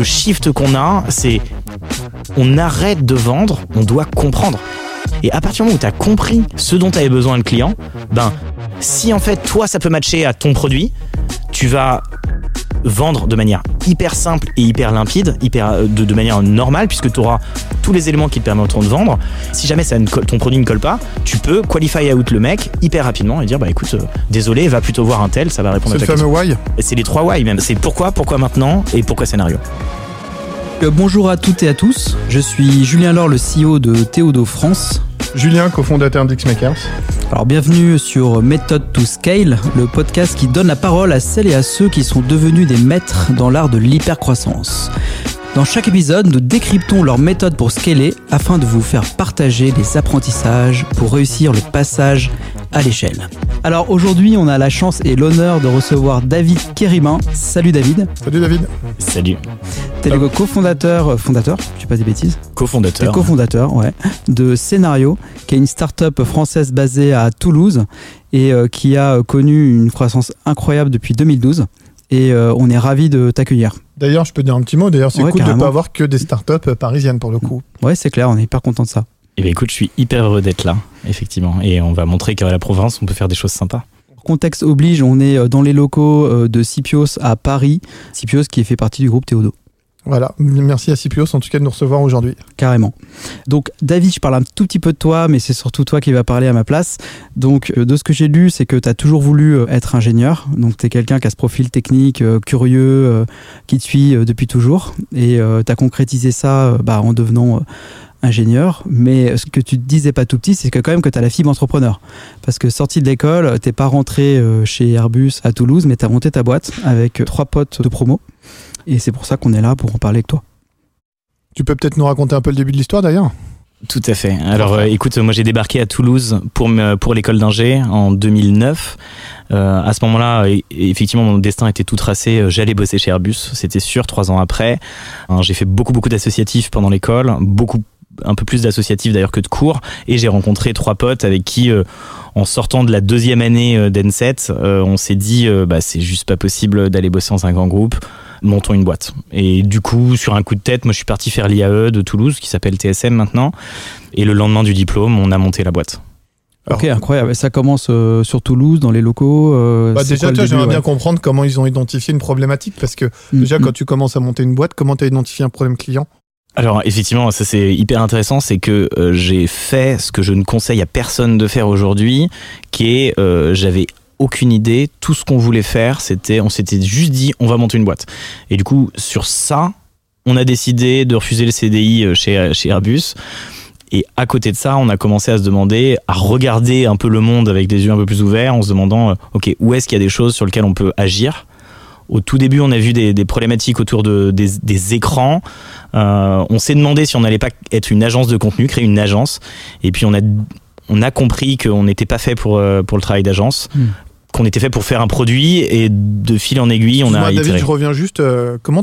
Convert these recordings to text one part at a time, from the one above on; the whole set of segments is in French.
le shift qu'on a, c'est on arrête de vendre, on doit comprendre. Et à partir du moment où tu as compris ce dont avait besoin le client, ben si en fait toi ça peut matcher à ton produit, tu vas vendre de manière hyper simple et hyper limpide, hyper euh, de, de manière normale, puisque tu auras tous les éléments qui te permettront de vendre. Si jamais ça ne colle- ton produit ne colle pas, tu peux qualify out le mec hyper rapidement et dire bah écoute, euh, désolé, va plutôt voir un tel, ça va répondre C'est à le ta fameux question. why. Et c'est les trois why même. C'est pourquoi, pourquoi maintenant et pourquoi scénario. Euh, bonjour à toutes et à tous, je suis Julien Laure, le CEO de Théodo France. Julien, cofondateur d'Xmakers. Alors bienvenue sur Method to Scale, le podcast qui donne la parole à celles et à ceux qui sont devenus des maîtres dans l'art de l'hypercroissance. Dans chaque épisode, nous décryptons leur méthode pour scaler afin de vous faire partager les apprentissages pour réussir le passage à l'échelle. Alors aujourd'hui, on a la chance et l'honneur de recevoir David Kérimin. Salut David. Salut David. Salut. T'es le cofondateur, euh, fondateur, je dis pas des bêtises, Co-fondateur. cofondateur ouais, de Scénario, qui est une start-up française basée à Toulouse et euh, qui a euh, connu une croissance incroyable depuis 2012. Et euh, on est ravis de t'accueillir. D'ailleurs, je peux dire un petit mot. D'ailleurs, c'est Ouais, cool de ne pas avoir que des startups euh, parisiennes pour le coup. Ouais, c'est clair, on est hyper content de ça. Eh bien écoute, je suis hyper heureux d'être là, effectivement. Et on va montrer qu'à la province, on peut faire des choses sympas. Contexte oblige, on est euh, dans les locaux de Sipios à Paris. Sipios qui fait partie du groupe Théodo. Voilà. Merci à Cipios en tout cas de nous recevoir aujourd'hui. Carrément. Donc, David, je parle un tout petit peu de toi, mais c'est surtout toi qui vas parler à ma place. Donc, euh, de ce que j'ai lu, c'est que tu as toujours voulu euh, être ingénieur. Donc, tu es quelqu'un qui a ce profil technique, euh, curieux, qui te suit depuis toujours. Et tu as concrétisé ça bah, en devenant ingénieur. Mais ce que tu disais pas tout petit, c'est que quand même que tu as la fibre entrepreneur. Parce que sorti de l'école, t'es pas rentré chez Airbus à Toulouse, mais tu as monté ta boîte avec trois potes de promo. Et c'est pour ça qu'on est là pour en parler avec toi. Tu peux peut-être nous raconter un peu le début de l'histoire d'ailleurs? Tout à fait. Alors euh, écoute, moi j'ai débarqué à Toulouse pour, me- pour l'école d'ingé en 2009. Euh, à ce moment-là, effectivement, mon destin était tout tracé. Euh, J'allais bosser chez Airbus, c'était sûr, trois ans après. Hein, j'ai fait beaucoup, beaucoup d'associatifs pendant l'école, beaucoup un peu plus d'associatifs d'ailleurs que de cours et j'ai rencontré trois potes avec qui euh, en sortant de la deuxième année euh, d'N7 euh, on s'est dit euh, bah c'est juste pas possible d'aller bosser dans un grand groupe montons une boîte et du coup sur un coup de tête moi je suis parti faire l'IAE de Toulouse qui s'appelle TSM maintenant et le lendemain du diplôme on a monté la boîte Ok, incroyable. Ça commence euh, sur Toulouse, dans les locaux. euh, bah, Déjà, toi, j'aimerais ouais bien comprendre comment ils ont identifié une problématique parce que Mm, déjà, mm. quand tu commences à monter une boîte, comment tu as identifié un problème client? Alors effectivement, ça c'est hyper intéressant, c'est que euh, j'ai fait ce que je ne conseille à personne de faire aujourd'hui, qui est euh, j'avais aucune idée, tout ce qu'on voulait faire, c'était on s'était juste dit on va monter une boîte. Et du coup sur ça, on a décidé de refuser le CDI euh, chez chez Airbus. Et à côté de ça, on a commencé à se demander, à regarder un peu le monde avec des yeux un peu plus ouverts, en se demandant, euh, ok, où est-ce qu'il y a des choses sur lesquelles on peut agir? Au tout début, on a vu des, problématiques autour de, des, écrans. Euh, on s'est demandé si on n'allait pas être une agence de contenu, créer une agence. Et puis on a, on a compris qu'on n'était pas fait pour, euh, pour le travail d'agence, Hmm. Qu'on était fait pour faire un produit. Et de fil en aiguille, on a David, itéré. je reviens juste. euh, comment,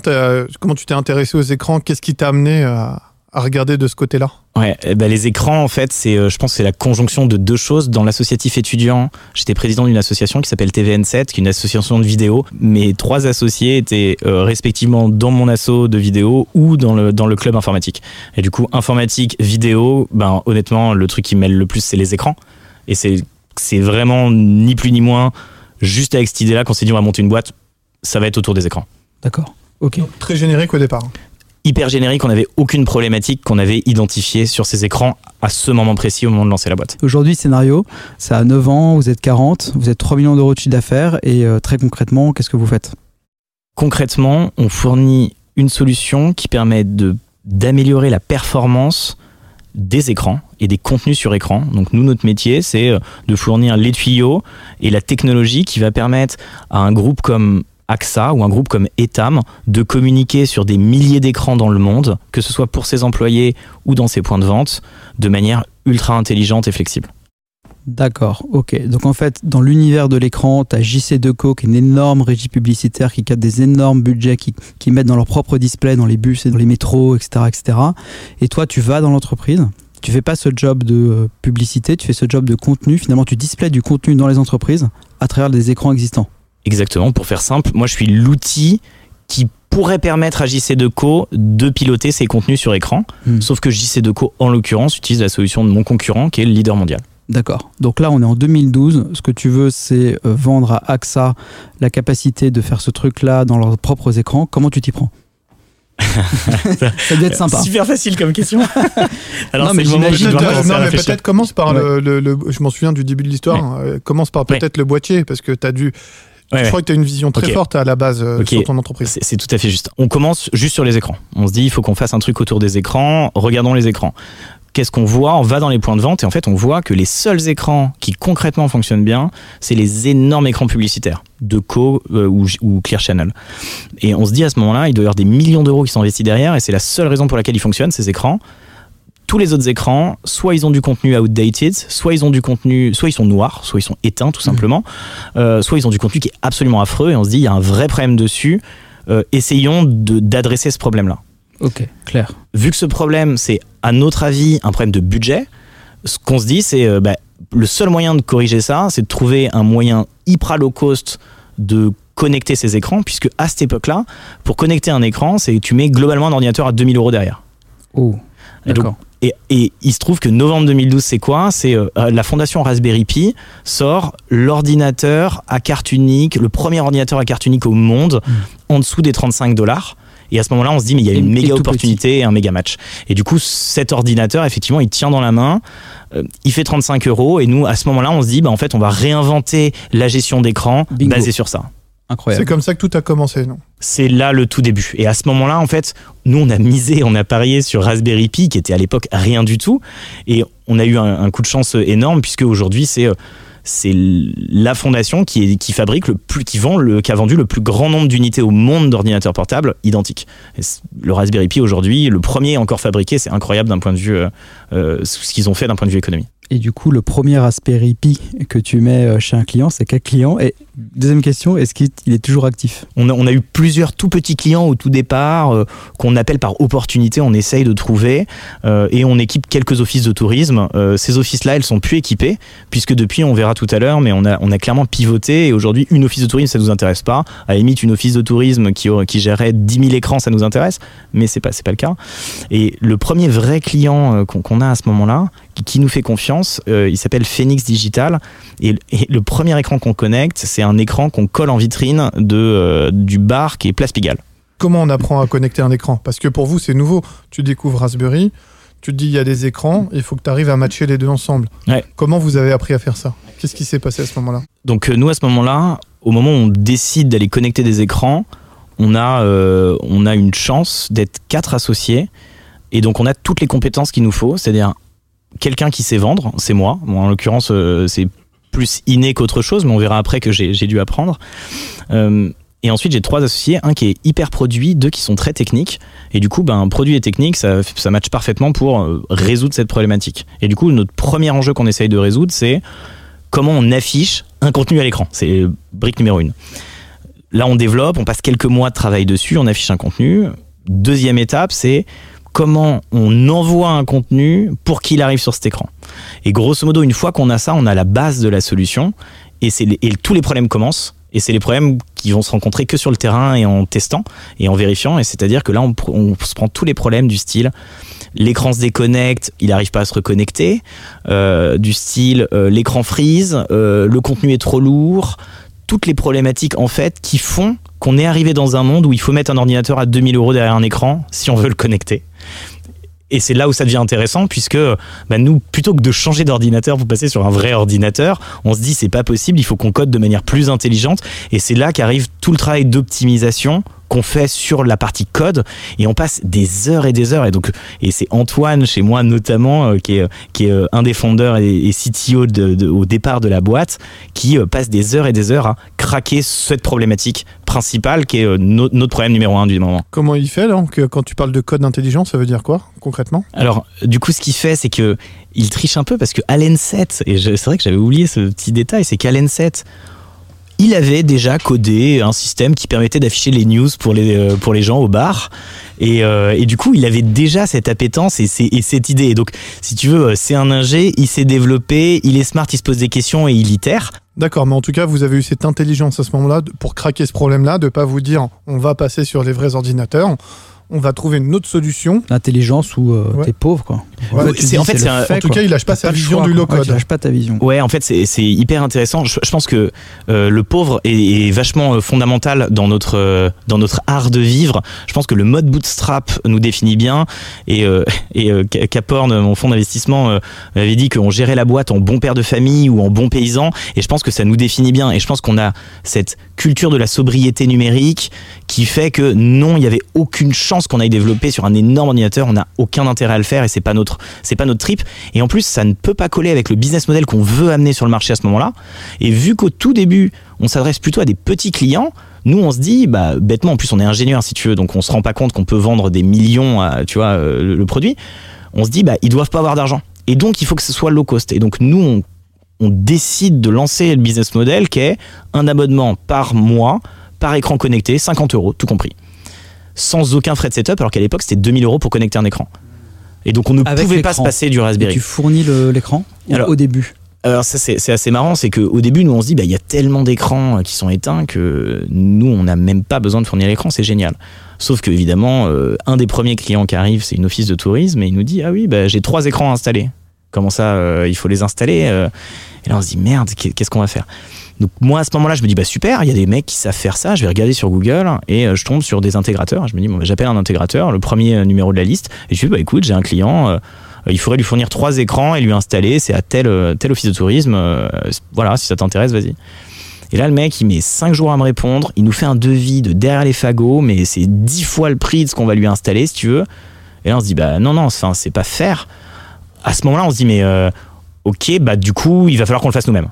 comment tu t'es intéressé aux écrans? Qu'est-ce qui t'a amené à, à regarder de ce côté-là? Ouais, eh ben, les écrans, en fait, c'est, euh, je pense, que c'est la conjonction de deux choses. Dans l'associatif étudiant, j'étais président d'une association qui s'appelle TVN7, qui est une association de vidéo. Mes trois associés étaient euh, respectivement dans mon asso de vidéo ou dans le dans le club informatique. Et du coup, informatique, vidéo, ben honnêtement, le truc qui mêle le plus, c'est les écrans. Et c'est c'est vraiment ni plus ni moins juste avec cette idée-là qu'on s'est dit on va monter une boîte, ça va être autour des écrans. D'accord. Ok. Très générique au départ. hyper générique, on n'avait aucune problématique qu'on avait identifiée sur ces écrans à ce moment précis au moment de lancer la boîte. Aujourd'hui, scénario, ça a 9 ans, vous êtes 40, vous êtes 3 millions d'euros de chiffre d'affaires et euh, très concrètement, qu'est-ce que vous faites? Concrètement, on fournit une solution qui permet de d'améliorer la performance des écrans et des contenus sur écran. Donc nous, notre métier, c'est euh, de fournir les tuyaux et la technologie qui va permettre à un groupe comme AXA ou un groupe comme Etam de communiquer sur des milliers d'écrans dans le monde, que ce soit pour ses employés ou dans ses points de vente, de manière ultra intelligente et flexible. D'accord, ok. Donc en fait, dans l'univers de l'écran, tu as JC2Co, qui est une énorme régie publicitaire qui capte des énormes budgets, qui, qui mettent dans leur propre display, dans les bus et dans les métros, etc. etc. Et toi, tu vas dans l'entreprise, tu fais pas ce job de euh, publicité, tu fais ce job de contenu. Finalement, tu displays du contenu dans les entreprises à travers des écrans existants. Exactement, pour faire simple, moi je suis l'outil qui pourrait permettre à JC2Co de piloter ses contenus sur écran. Hmm. Sauf que JC2Co, en l'occurrence, utilise la solution de mon concurrent qui est le leader mondial. D'accord. Donc là, on est en 2012. Ce que tu veux, c'est euh, vendre à AXA la capacité de faire ce truc-là dans leurs propres écrans. Comment tu t'y prends Ça doit être sympa. Super facile comme question. Alors, Non, c'est mais j'imagine- Peut-être, commence par Ouais. le, le- le- Je m'en souviens du début de l'histoire. euh, commence par Ouais. peut-être le boîtier, parce que tu as dû. Ouais, je ouais. crois que tu as une vision très forte à la base euh, sur ton entreprise. C'est c'est tout à fait juste. On commence juste sur les écrans. On se dit, il faut qu'on fasse un truc autour des écrans. Regardons les écrans. Qu'est-ce qu'on voit On va dans les points de vente et en fait, on voit que les seuls écrans qui concrètement fonctionnent bien, c'est les énormes écrans publicitaires de Co euh, ou, ou Clear Channel. Et on se dit à ce moment-là, il doit y avoir des millions d'euros qui sont investis derrière et c'est la seule raison pour laquelle ils fonctionnent, ces écrans. Tous les autres écrans, soit ils ont du contenu outdated, soit ils ont du contenu, soit ils sont noirs, soit ils sont éteints tout simplement, euh, soit ils ont du contenu qui est absolument affreux et on se dit il y a un vrai problème dessus. Euh, essayons de- d'adresser ce problème-là. Ok, clair. Vu que ce problème, c'est à notre avis un problème de budget, ce qu'on se dit, c'est euh, bah, le seul moyen de corriger ça, c'est de trouver un moyen hyper low cost de connecter ces écrans, puisque à cette époque-là, pour connecter un écran, c'est tu mets globalement un ordinateur à 2000 euros derrière. Oh, d'accord. Et, et il se trouve que novembre 2012, c'est quoi? C'est euh, la fondation Raspberry Pi sort l'ordinateur à carte unique, le premier ordinateur à carte unique au monde, en dessous des 35 dollars. Et à ce moment-là, on se dit, mais il y a une et méga opportunité et un méga match. Et du coup, cet ordinateur, effectivement, il tient dans la main, euh, il fait 35 euros. Et nous, à ce moment-là, on se dit, bah, en fait, on va réinventer la gestion d'écran basée sur ça. C'est Incroyable. comme ça que tout a commencé, non? C'est là le tout début. Et à ce moment-là, en fait, nous, on a misé, on a parié sur Raspberry Pi, qui était à l'époque rien du tout. Et on a eu un, un coup de chance énorme, puisque aujourd'hui, c'est. C'est la fondation qui, fabrique le plus, qui a vendu le plus grand nombre d'unités au monde d'ordinateurs portables identiques. Le Raspberry Pi aujourd'hui, le premier encore fabriqué, c'est incroyable d'un point de vue, euh, euh, ce qu'ils ont fait d'un point de vue économie. Et du coup, le premier Raspberry Pi que tu mets euh, chez un client, c'est quel client Et deuxième question, est-ce qu'il il est toujours actif? On a, eu plusieurs tout petits clients au tout départ euh, qu'on appelle par opportunité, on essaye de trouver euh, et on équipe quelques offices de tourisme. Euh, ces offices-là, elles sont plus équipées puisque depuis, on verra tout à l'heure, mais on a, on a clairement pivoté et aujourd'hui, une office de tourisme, ça nous intéresse pas. À la limite, une office de tourisme qui, qui gérerait 10 000 écrans, ça nous intéresse, mais c'est pas, pas le cas. Et le premier vrai client qu'on a à ce moment-là, qui, nous fait confiance, il s'appelle Phoenix Digital. Et, et le premier écran qu'on connecte, c'est un écran qu'on colle en vitrine de, euh, du bar qui est Place Pigalle. Comment on apprend à connecter un écran? Parce que pour vous, c'est nouveau. Tu découvres Raspberry, tu te dis il y a des écrans, il faut que tu arrives à matcher les deux ensemble. Ouais. Comment vous avez appris à faire ça? Qu'est-ce qui s'est passé à ce moment-là? Donc euh, nous, à ce moment-là, au moment où on décide d'aller connecter des écrans, on a, euh, on a une chance d'être quatre associés. Et donc on a toutes les compétences qu'il nous faut, c'est-à-dire quelqu'un qui sait vendre, c'est moi. Bon, en l'occurrence, euh, c'est plus inné qu'autre chose, mais on verra après que j'ai dû apprendre. Euh, et ensuite, j'ai trois associés, un qui est hyper produit, deux qui sont très techniques. Et du coup, ben, produit et technique, ça, ça parfaitement pour euh, résoudre cette problématique. Et du coup, notre premier enjeu qu'on essaye de résoudre, c'est comment on affiche un contenu à l'écran. C'est euh, brique numéro une. Là, on développe, on passe quelques mois de travail dessus, on affiche un contenu. Deuxième étape, c'est comment on envoie un contenu pour qu'il arrive sur cet écran. Et grosso modo, une fois qu'on a ça, on a la base de la solution et, tous les problèmes commencent. Et c'est les problèmes qui vont se rencontrer que sur le terrain et en testant et en vérifiant. Et c'est-à-dire que là, on se prend tous les problèmes du style l'écran se déconnecte, il n'arrive pas à se reconnecter, euh, du style euh, l'écran freeze, euh, le contenu est trop lourd, toutes les problématiques en fait qui font qu'on est arrivé dans un monde où il faut mettre un ordinateur à 2000 euros derrière un écran si on veut le connecter. Et c'est là où ça devient intéressant puisque bah, nous, plutôt que de changer d'ordinateur pour passer sur un vrai ordinateur, on se dit c'est pas possible, il faut qu'on code de manière plus intelligente. Et c'est là qu'arrive tout le travail d'optimisation qu'on fait sur la partie code. Et on passe des heures et des heures. Et donc et c'est Antoine chez moi notamment euh, qui est qui est euh, un des fondeurs et, et CTO de- de- au départ de la boîte qui euh, passe des heures et des heures à craquer cette problématique principale qui est euh, no- notre problème numéro un du moment. Comment il fait donc Quand tu parles de code intelligent, ça veut dire quoi concrètement? Alors, du coup, ce qu'il fait, c'est que il triche un peu parce que Allen 7, et c'est vrai que j'avais oublié ce petit détail, c'est qu'Allen 7, il avait déjà codé un système qui permettait d'afficher les news pour les, euh, gens au bar. Et, euh, et, du coup, il avait déjà cette appétence et, et, cette idée. Donc, si tu veux, c'est un ingé, il s'est développé, il est smart, il se pose des questions et il itère. D'accord, mais en tout cas, vous avez eu cette intelligence à ce moment-là pour craquer ce problème-là, de pas vous dire on va passer sur les vrais ordinateurs on va trouver une autre solution. L'intelligence ou euh, t'es pauvre quoi. c'est en fait, en tout cas, il lâche pas sa vision du low code. il lâche pas ta vision. Ouais, en fait, c'est hyper intéressant. Je, pense que euh, le pauvre est, vachement euh, fondamental dans notre dans notre art de vivre. Je pense que le mode bootstrap nous définit bien et et Caporn, mon fonds d'investissement, m'avait dit qu'on gérait la boîte en bon père de famille ou en bon paysan. Et je pense que ça nous définit bien. Et je pense qu'on a cette culture de la sobriété numérique qui fait que non, il y avait aucune chance qu'on aille développer sur un énorme ordinateur, on n'a aucun intérêt à le faire et c'est pas notre c'est pas notre trip. Et en plus, ça ne peut pas coller avec le business model qu'on veut amener sur le marché à ce moment-là. Et vu qu'au tout début, on s'adresse plutôt à des petits clients, nous on se dit bah bêtement en plus on est ingénieur si tu veux donc on se rend pas compte qu'on peut vendre des millions tu vois euh, le, produit. On se dit bah ils doivent pas avoir d'argent. Et donc il faut que ce soit low cost. Et donc nous on, on décide de lancer le business model qui est un abonnement par mois par écran connecté 50 euros tout compris sans aucun frais de setup, alors qu'à l'époque c'était 2000 euros pour connecter un écran. Et donc on ne pouvait pas se passer du Raspberry. Et tu fournis l'écran au début alors ça c'est assez marrant, c'est qu'au début nous on se dit bah il y a tellement d'écrans euh, qui sont éteints que nous on n'a même pas besoin de fournir l'écran, c'est génial. Sauf que évidemment euh, un des premiers clients qui arrive c'est une office de tourisme et il nous dit ah oui bah j'ai trois écrans installés. Comment ça euh, il faut les installer Et là on se dit merde qu'est-ce qu'on va faire? Donc moi à ce moment-là, je me dis bah super, il y a des mecs qui savent faire ça. Je vais regarder sur Google et euh, je tombe sur des intégrateurs. Je me dis bon, bah, j'appelle un intégrateur, le premier euh, numéro de la liste, et je dis bah écoute, j'ai un client. Euh, il faudrait lui fournir trois écrans et lui installer. C'est à tel tel office de tourisme. voilà, si ça t'intéresse, vas-y. Et là, le mec, il met 5 jours à me répondre. Il nous fait un devis de derrière les fagots, mais c'est 10 fois le prix de ce qu'on va lui installer, si tu veux. Et là, on se dit, bah non, non, c'est pas faire. À ce moment-là, on se dit, mais ok, bah du coup, il va falloir qu'on le fasse nous-mêmes.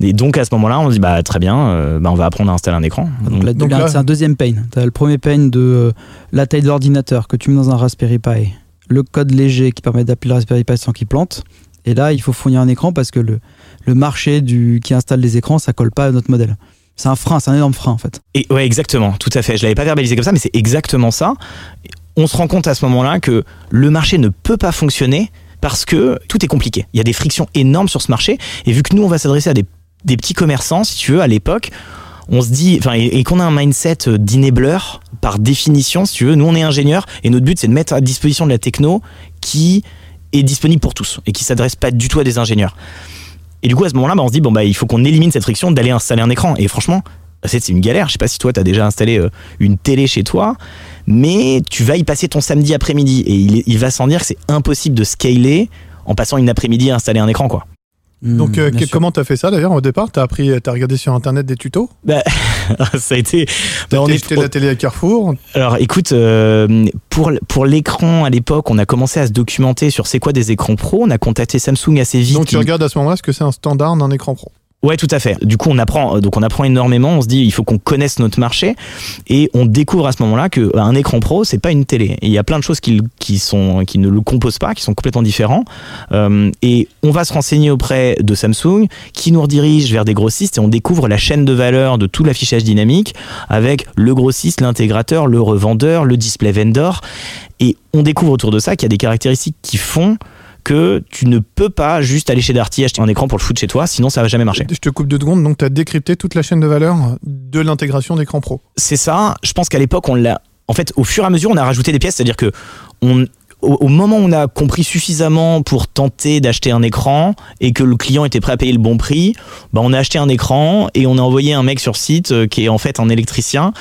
Et donc à ce moment-là, on se dit bah très bien, euh, bah, on va apprendre à installer un écran. Donc, là, c'est un deuxième pain. Tu as le premier pain de euh, la taille de l'ordinateur que tu mets dans un Raspberry Pi, le code léger qui permet d'appeler le Raspberry Pi sans qu'il plante. Et là, il faut fournir un écran parce que le, le marché du, qui installe les écrans, ça colle pas à notre modèle. C'est un frein, c'est un énorme frein en fait. Et ouais, exactement, tout à fait. Je l'avais pas verbalisé comme ça, mais c'est exactement ça. On se rend compte à ce moment-là que le marché ne peut pas fonctionner parce que tout est compliqué. Il y a des frictions énormes sur ce marché. Et vu que nous, on va s'adresser à des petits commerçants, si tu veux, à l'époque, on se dit, enfin, et, qu'on a un mindset d'enabler par définition, si tu veux. Nous, on est ingénieurs et notre but, c'est de mettre à disposition de la techno qui est disponible pour tous et qui s'adresse pas du tout à des ingénieurs. Et du coup, à ce moment-là, bah, on se dit, bon, bah, il faut qu'on élimine cette friction d'aller installer un écran. Et franchement, c'est une galère. Je sais pas si toi, tu as déjà installé euh, une télé chez toi, mais tu vas y passer ton samedi après-midi et il, il va s'en dire que c'est impossible de scaler en passant une après-midi à installer un écran, quoi. Hmm, Donc, euh, comment t'as fait ça d'ailleurs au départ? T'as appris, t'as regardé sur internet des tutos? Bah, Ça a été. T'as bah, acheté la télé à Carrefour? Alors, écoute, euh, pour pour l'écran à l'époque, on a commencé à se documenter sur c'est quoi des écrans pro. On a contacté Samsung assez vite. Donc, tu regardes à ce moment-là ce que c'est un standard d'un écran pro Ouais, tout à fait. Du coup, on apprend, euh, donc on apprend énormément. On se dit, il faut qu'on connaisse notre marché, et on découvre à ce moment-là que bah, un écran pro, c'est pas une télé. Et il y a plein de choses qui, qui sont, qui ne le composent pas, qui sont complètement différents. Euh, et on va se renseigner auprès de Samsung, qui nous redirige vers des grossistes, et on découvre la chaîne de valeur de tout l'affichage dynamique avec le grossiste, l'intégrateur, le revendeur, le display vendor. Et on découvre autour de ça qu'il y a des caractéristiques qui font que tu ne peux pas juste aller chez Darty acheter un écran pour le foutre chez toi, sinon ça va jamais marcher. Je te coupe deux secondes, donc tu as décrypté toute la chaîne de valeur de l'intégration d'écran pro. C'est ça, je pense qu'à l'époque on l'a en fait au fur et à mesure on a rajouté des pièces, c'est-à-dire que on, au, moment où on a compris suffisamment pour tenter d'acheter un écran et que le client était prêt à payer le bon prix, bah on a acheté un écran et on a envoyé un mec sur site euh, qui est en fait un électricien.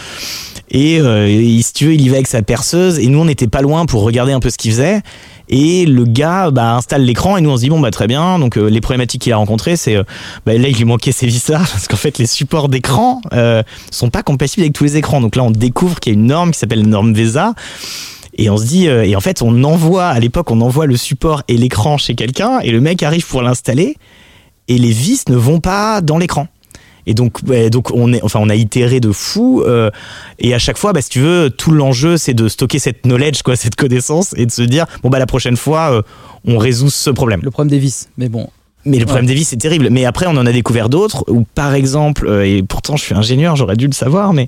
Et euh, si tu veux, il y va avec sa perceuse et nous on n'était pas loin pour regarder un peu ce qu'il faisait. Et le gars bah, installe l'écran et nous on se dit bon bah très bien. Donc euh, les problématiques qu'il a rencontrées, c'est euh, bah, là il lui manquait ses visas parce qu'en fait les supports d'écran euh, sont pas compatibles avec tous les écrans. Donc là on découvre qu'il y a une norme qui s'appelle norme VESA. Et on se dit, euh, et en fait, on envoie, à l'époque, on envoie le support et l'écran chez quelqu'un, et le mec arrive pour l'installer, et les vis ne vont pas dans l'écran. Et donc, donc on, est, enfin, on a itéré de fou. Euh, et à chaque fois, bah, si tu veux, tout l'enjeu, c'est de stocker cette knowledge, quoi, cette connaissance, et de se dire, bon, bah, la prochaine fois, euh, on résout ce problème. Le problème des vis. Mais bon, Mais le problème des vis, c'est terrible. Mais après, on en a découvert d'autres où, par exemple, euh, et pourtant je suis ingénieur, j'aurais dû le savoir, mais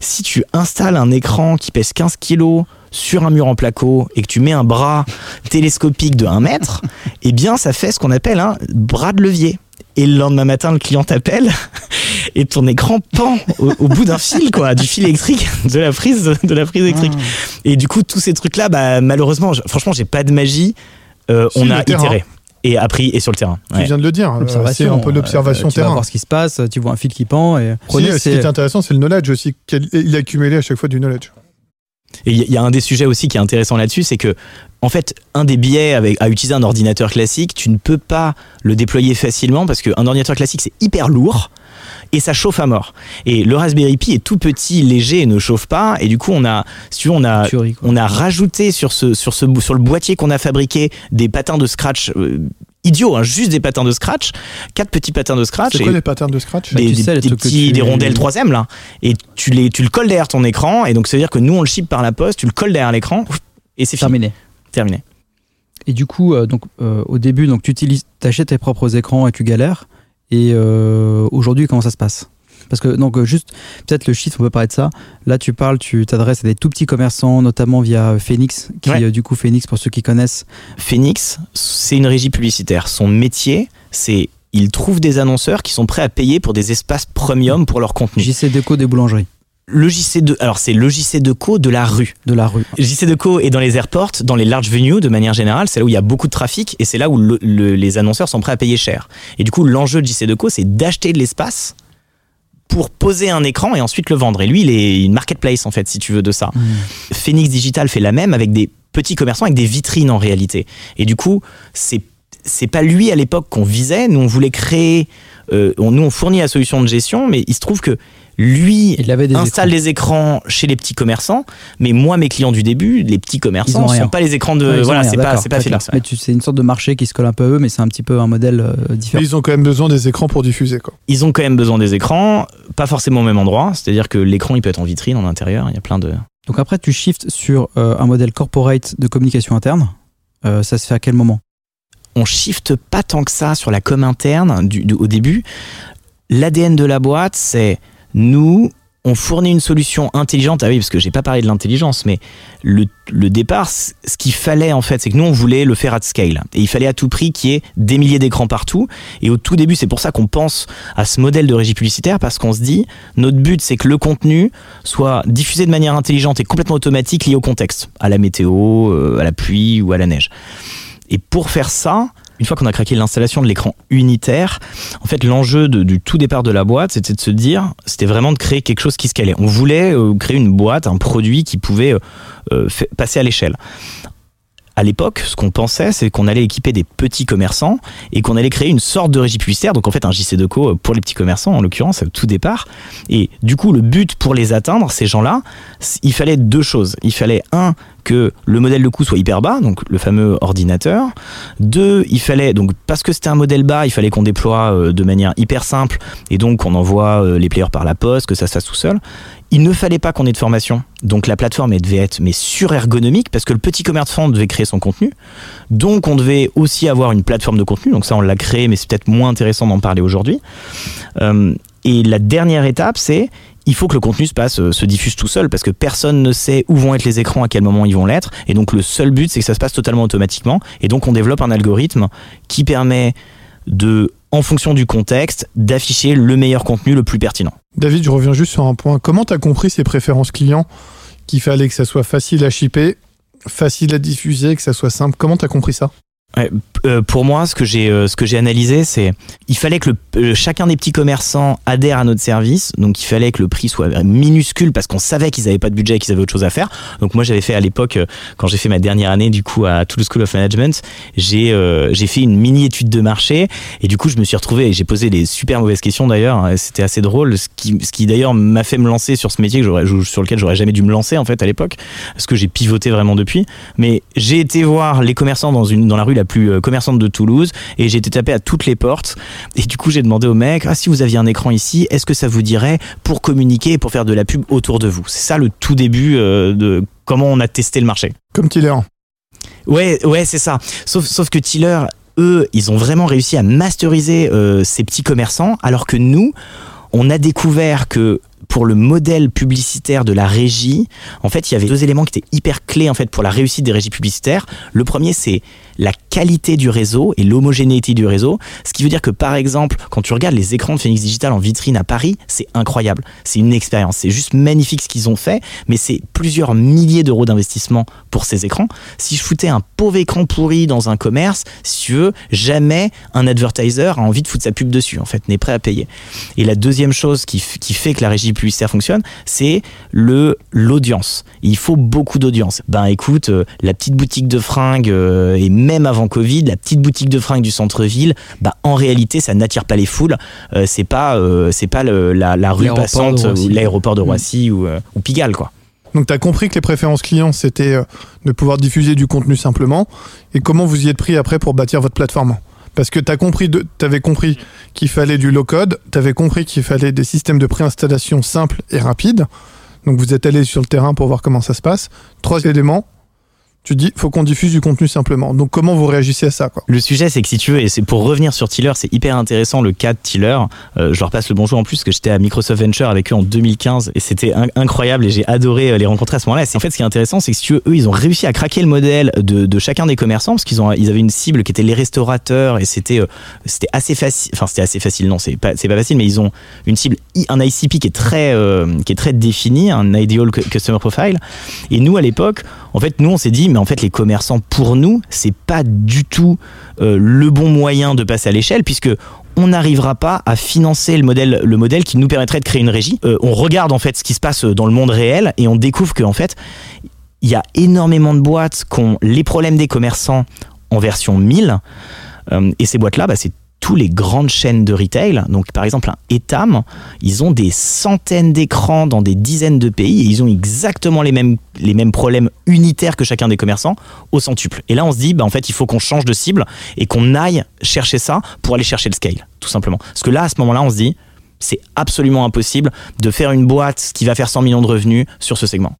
si tu installes un écran qui pèse 15 kilos sur un mur en placo et que tu mets un bras télescopique de 1 mètre, eh bien, ça fait ce qu'on appelle un bras de levier. Et le lendemain matin, le client t'appelle et ton écran pend au, bout d'un fil, quoi, du fil électrique, de la prise, de la prise électrique. Ah. Et du coup, tous ces trucs-là, bah, malheureusement, je- franchement, j'ai pas de magie. Euh, Si, on a terrain. itéré et appris et sur le terrain. Tu Ouais. viens de le dire. euh, C'est un peu l'observation euh, Tu vas terrain. voir ce qui se passe, tu vois un fil qui pend et Si, prenez ce qui est intéressant, c'est le knowledge aussi. qu'il- Il a accumulé à chaque fois du knowledge. Et il y, y a un des sujets aussi qui est intéressant là-dessus, c'est que, en fait, un des biais avec, à utiliser un ordinateur classique, tu ne peux pas le déployer facilement parce qu'un ordinateur classique, c'est hyper lourd et ça chauffe à mort. Et le Raspberry Pi est tout petit, léger et ne chauffe pas. Et du coup, on a, si tu veux, on a, tuerie, on a rajouté sur, ce, sur, ce, sur le boîtier qu'on a fabriqué des patins de scratch euh, idiots, hein, juste des patins de scratch, quatre petits patins de scratch. C'est et- quoi les patterns de scratch Bah, des, tu des- sais, les des trucs que petits, tu- des rondelles 3 là et tu les tu le colles derrière ton écran et donc ça veut dire que nous on le ship par la poste tu le colles derrière l'écran et c'est fini terminé. Et du coup, euh, donc euh, au début, donc tu utilises, achètes tes propres écrans et tu galères. Et euh, aujourd'hui, comment ça se passe? Parce que donc juste peut-être le chiffre, on peut parler de ça. Là, tu parles, tu t'adresses à des tout petits commerçants, notamment via Phoenix, qui Ouais. du coup Phoenix pour ceux qui connaissent. Phoenix c'est une régie publicitaire son métier c'est il trouve des annonceurs qui sont prêts à payer pour des espaces premium pour leur contenu. JC Déco des boulangeries Le JC2, alors c'est le JC2Co de la rue. de la rue. JC2Co est dans les airports, dans les large venues de manière générale, c'est là où il y a beaucoup de trafic et c'est là où le- le- les annonceurs sont prêts à payer cher. Et du coup, l'enjeu de JC2Co, c'est d'acheter de l'espace pour poser un écran et ensuite le vendre. Et lui, il est une marketplace en fait, si tu veux, de ça. Phoenix Digital fait la même avec des petits commerçants, avec des vitrines en réalité. Et du coup, c'est c'est pas lui à l'époque qu'on visait. Nous, on voulait créer. euh, on, nous, on fournit la solution de gestion, mais il se trouve que lui Il avait des installe écrans. des écrans chez les petits commerçants, mais moi, mes clients du début, les petits Ils commerçants, ont ne sont pas les écrans de. Ouais, voilà, c'est pas, pas. Philips. ouais. C'est une sorte de marché qui se colle un peu à eux, mais c'est un petit peu un modèle euh, Mais différent. ils ont quand même besoin des écrans pour diffuser. Quoi. Ils ont quand même besoin des écrans, pas forcément au même endroit, c'est-à-dire que l'écran, il peut être en vitrine, en intérieur, il y a plein de. Donc après, tu shifts sur euh, un modèle corporate de communication interne. Euh, ça se fait à quel moment? On shift pas tant que ça sur la com interne du, du- au début. L'ADN de la boîte, c'est nous, on fournit une solution intelligente. Ah oui, parce que j'ai pas parlé de l'intelligence, mais le, départ, ce qu'il fallait en fait, c'est que nous, on voulait le faire at scale. Et il fallait à tout prix qu'il y ait des milliers d'écrans partout. Et au tout début, c'est pour ça qu'on pense à ce modèle de régie publicitaire, parce qu'on se dit, notre but, c'est que le contenu soit diffusé de manière intelligente et complètement automatique lié au contexte, à la météo, euh, à la pluie ou à la neige. Et pour faire ça, une fois qu'on a craqué l'installation de l'écran unitaire, en fait, l'enjeu du tout départ de la boîte, c'était de se dire, c'était vraiment de créer quelque chose qui se calait. On voulait euh, créer une boîte, un produit qui pouvait euh, euh, passer à l'échelle. À l'époque, ce qu'on pensait, c'est qu'on allait équiper des petits commerçants et qu'on allait créer une sorte de régie publicitaire, donc en fait un JC2Co pour les petits commerçants en l'occurrence, au tout départ. Et du coup, le but pour les atteindre, ces gens-là, il fallait deux choses. Il fallait un, que le modèle de coût soit hyper bas, donc le fameux ordinateur. Deux, il fallait, donc parce que c'était un modèle bas, il fallait qu'on déploie euh, de manière hyper simple et donc on envoie euh, les players par la poste, que ça se fasse tout seul. Il ne fallait pas qu'on ait de formation. Donc la plateforme elle devait être mais surergonomique parce que le petit commerçant devait créer son contenu. Donc on devait aussi avoir une plateforme de contenu. Donc ça on l'a créé mais c'est peut-être moins intéressant d'en parler aujourd'hui. Euh, et la dernière étape c'est il faut que le contenu euh, se diffuse tout seul parce que personne ne sait où vont être les écrans, à quel moment ils vont l'être. Et donc le seul but, c'est que ça se passe totalement automatiquement. Et donc on développe un algorithme qui permet de, en fonction du contexte, d'afficher le meilleur contenu le plus pertinent. David, je reviens juste sur un point. Comment tu as compris ces préférences clients qu'il fallait que ça soit facile à shipper, facile à diffuser, que ça soit simple? Comment tu as compris ça? Euh, pour moi, ce que j'ai euh, ce que j'ai analysé, c'est il fallait que euh, chacun des petits commerçants adhère à notre service. Donc il fallait que le prix soit minuscule parce qu'on savait qu'ils n'avaient pas de budget et qu'ils avaient autre chose à faire. Donc moi j'avais fait à l'époque quand j'ai fait ma dernière année du coup à Toulouse School of Management, j'ai j'ai fait une mini étude de marché et du coup je me suis retrouvé et j'ai posé des super mauvaises questions d'ailleurs. hein, C'était assez drôle, ce qui ce qui d'ailleurs m'a fait me lancer sur ce métier que j'aurais sur lequel j'aurais jamais dû me lancer en fait à l'époque parce que j'ai pivoté vraiment depuis. Mais j'ai été voir les commerçants dans une dans la rue la plus euh, commerçante de Toulouse et j'ai été tapé à toutes les portes. Et du coup j'ai demandé au mec ah si vous aviez un écran ici est-ce que ça vous dirait pour communiquer et pour faire de la pub autour de vous? C'est ça le tout début euh, de comment on a testé le marché. Comme Tiller. ouais ouais c'est ça. Sauf sauf que Tiller eux, ils ont vraiment réussi à masteriser euh, ces petits commerçants, alors que nous, on a découvert que pour le modèle publicitaire de la régie, en fait, il y avait deux éléments qui étaient hyper clés en fait pour la réussite des régies publicitaires. Le premier, c'est la qualité du réseau et l'homogénéité du réseau. Ce qui veut dire que par exemple, quand tu regardes les écrans de Phoenix Digital en vitrine à Paris, c'est incroyable. C'est une expérience. C'est juste magnifique ce qu'ils ont fait, mais c'est plusieurs milliers d'euros d'investissement pour ces écrans. Si je foutais un pauvre écran pourri dans un commerce, si tu veux, jamais un advertiser a envie de foutre sa pub dessus, en fait, n'est prêt à payer. Et la deuxième chose qui, qui fait que la régie publicitaire fonctionne, c'est le l'audience. Il faut beaucoup d'audience. Ben écoute, euh, la petite boutique de fringues euh, et même avant Covid, la petite boutique de fringues du centre-ville, bah, en réalité, ça n'attire pas les foules. Euh, c'est pas, euh, c'est pas le- la, la rue passante ou l'aéroport de Mm. Roissy ou, euh, ou Pigalle, quoi. Donc tu as compris que les préférences clients, c'était euh, de pouvoir diffuser du contenu simplement. Et comment vous y êtes pris après pour bâtir votre plateforme? Parce que tu compris, de- t'avais compris qu'il fallait du low-code, tu avais compris qu'il fallait des systèmes de préinstallation simples et rapides. Donc vous êtes allé sur le terrain pour voir comment ça se passe. Trois éléments. Tu dis, faut qu'on diffuse du contenu simplement. Donc comment vous réagissez à ça quoi Le sujet, c'est que si tu veux, et c'est pour revenir sur Tiller, c'est hyper intéressant le cas de Tiller. Euh, je leur passe le bonjour en plus, que j'étais à Microsoft Venture avec eux en 2015 et c'était in- incroyable et j'ai adoré euh, les rencontrer à ce moment-là. En fait, ce qui est intéressant, c'est que si tu veux, eux, ils ont réussi à craquer le modèle de, chacun des commerçants parce qu'ils ils avaient une cible qui était les restaurateurs et c'était, euh, assez facile. Enfin, c'était assez facile. Non, c'est pas, pas facile, mais ils ont une cible, un ICP qui est très, qui est très défini, un ideal cu- customer profile. Et nous, à l'époque, en fait, nous, on s'est dit, mais en fait, les commerçants, pour nous, c'est pas du tout euh, le bon moyen de passer à l'échelle, puisque on n'arrivera pas à financer le modèle, le modèle qui nous permettrait de créer une régie. Euh, on regarde en fait ce qui se passe dans le monde réel et on découvre qu'en fait, il y a énormément de boîtes qui ont les problèmes des commerçants en version 1000. Euh, et ces boîtes-là, bah, c'est tous les grandes chaînes de retail. Donc, par exemple, un Etam, ils ont des centaines d'écrans dans des dizaines de pays et ils ont exactement les mêmes, problèmes unitaires que chacun des commerçants au centuple. Et là, on se dit, bah, en fait, il faut qu'on change de cible et qu'on aille chercher ça pour aller chercher le scale, tout simplement. Parce que là, à ce moment-là, on se dit, c'est absolument impossible de faire une boîte qui va faire 100 millions de revenus sur ce segment.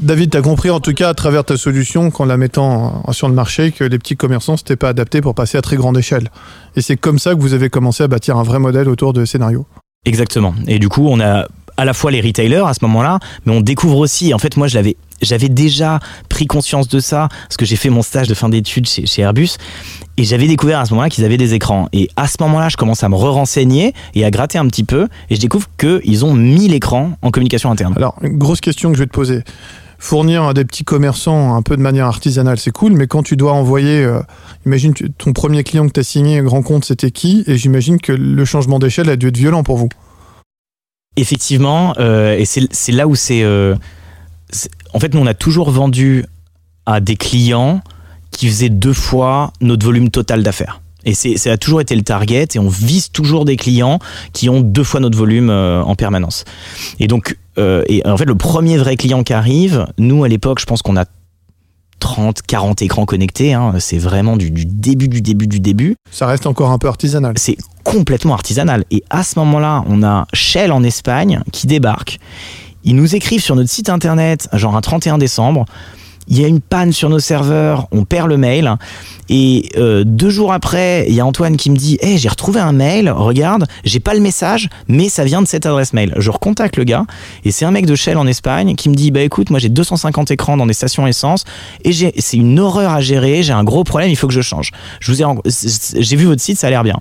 David, tu as compris en tout cas à travers ta solution qu'en la mettant sur le marché que les petits commerçants n'étaient pas adaptés pour passer à très grande échelle. Et c'est comme ça que vous avez commencé à bâtir un vrai modèle autour de scénario. Exactement. Et du coup, on a à la fois les retailers à ce moment-là, mais on découvre aussi, en fait, moi, je l'avais, j'avais déjà pris conscience de ça, parce que j'ai fait mon stage de fin d'études chez, chez Airbus, et j'avais découvert à ce moment-là qu'ils avaient des écrans. Et à ce moment-là, je commence à me re-renseigner et à gratter un petit peu, et je découvre qu'ils ont 1000 écrans en communication interne. Alors, une grosse question que je vais te poser. Fournir à des petits commerçants un peu de manière artisanale, c'est cool, mais quand tu dois envoyer, euh, imagine ton premier client que tu as signé, un grand compte, c'était qui? Et j'imagine que le changement d'échelle a dû être violent pour vous. Effectivement, euh, et c'est là où c'est. euh, c'est- en fait, nous, on a toujours vendu à des clients qui faisaient deux fois notre volume total d'affaires. Et c'est, ça a toujours été le target, et on vise toujours des clients qui ont deux fois notre volume euh, en permanence. Et donc, euh, et en fait, le premier vrai client qui arrive, nous, à l'époque, je pense qu'on a 30, 40 écrans connectés. hein, c'est vraiment du, du début, du début, du début Ça reste encore un peu artisanal. c'est complètement artisanal. Et à ce moment-là, on a Shell en Espagne qui débarque. Ils nous écrivent sur notre site internet, genre un 31 décembre. Il y a une panne sur nos serveurs, on perd le mail. Et euh, deux jours après, il y a Antoine qui me dit Hey, j'ai retrouvé un mail, regarde, j'ai pas le message, mais ça vient de cette adresse mail. Je recontacte le gars, et c'est un mec de Shell en Espagne qui me dit Bah écoute, moi j'ai 250 écrans dans des stations essence, et c'est une horreur à gérer, j'ai un gros problème, il faut que je change. Je ai, j'ai vu votre site, ça a l'air bien.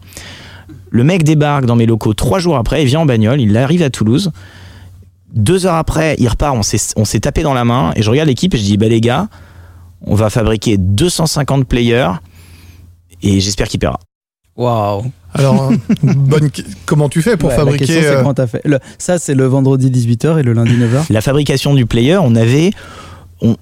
Le mec débarque dans mes locaux trois jours après, il vient en bagnole, il arrive à Toulouse. Deux heures après, il repart, on s'est, on s'est tapé dans la main, et je regarde l'équipe et je dis, bah les gars, on va fabriquer 250 players, et j'espère qu'il paiera. Waouh. Alors, euh, bonne... comment tu fais pour Ouais, La fabriquer question, euh, fait? Le- ça, c'est le vendredi 18h et le lundi 9h. La fabrication du player, on avait... on-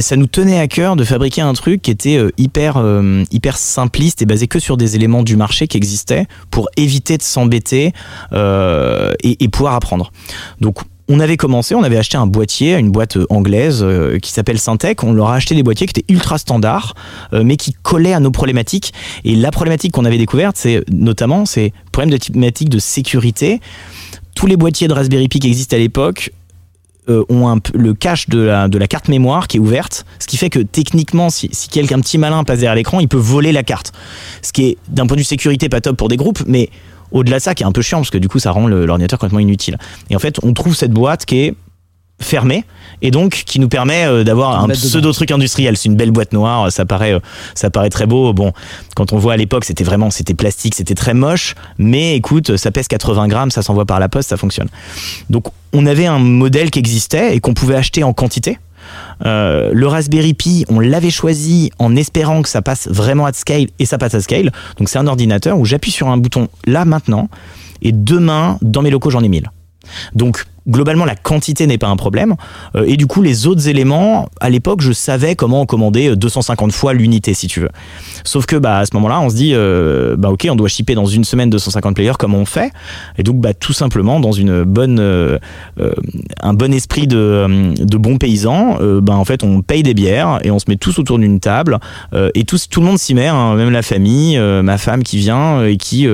ça nous tenait à cœur de fabriquer un truc qui était euh, hyper, euh, hyper simpliste et basé que sur des éléments du marché qui existaient pour éviter de s'embêter euh, et, et pouvoir apprendre. Donc on avait commencé, on avait acheté un boîtier, une boîte euh, anglaise euh, qui s'appelle Syntec. On leur a acheté des boîtiers qui étaient ultra standards, euh, mais qui collaient à nos problématiques. Et la problématique qu'on avait découverte, c'est notamment c'est problème de thématique de sécurité. Tous les boîtiers de Raspberry Pi qui existent à l'époque ont le cache de la, de la carte mémoire qui est ouverte, ce qui fait que techniquement, si, si quelqu'un petit malin passe derrière l'écran, il peut voler la carte. Ce qui est d'un point de vue sécurité pas top pour des groupes, mais au-delà de ça, qui est un peu chiant parce que du coup, ça rend l'ordinateur complètement inutile. Et en fait, on trouve cette boîte qui est fermée et donc qui nous permet euh, d'avoir un pseudo truc industriel. C'est une belle boîte noire, ça paraît, euh, ça paraît très beau. Bon, quand on voit à l'époque, c'était vraiment, c'était plastique, c'était très moche, mais écoute, ça pèse 80 grammes, ça s'envoie par la poste, ça fonctionne. Donc, on avait un modèle qui existait et qu'on pouvait acheter en quantité. Euh, le Raspberry Pi, on l'avait choisi en espérant que ça passe vraiment à scale et ça passe à scale. Donc c'est un ordinateur où j'appuie sur un bouton là maintenant et demain dans mes locaux j'en ai 1000. Donc globalement la quantité n'est pas un problème. Euh, et du coup les autres éléments à l'époque je savais comment commander 250 fois l'unité si tu veux. Sauf que bah à ce moment là on se dit euh, bah ok on doit shipper dans une semaine 250 players comment on fait? Et donc bah tout simplement dans une bonne euh, un bon esprit de, de bon paysan bah en fait on paye des bières et on se met tous autour d'une table et tout le monde s'y met hein, même la famille ma femme qui vient et qui,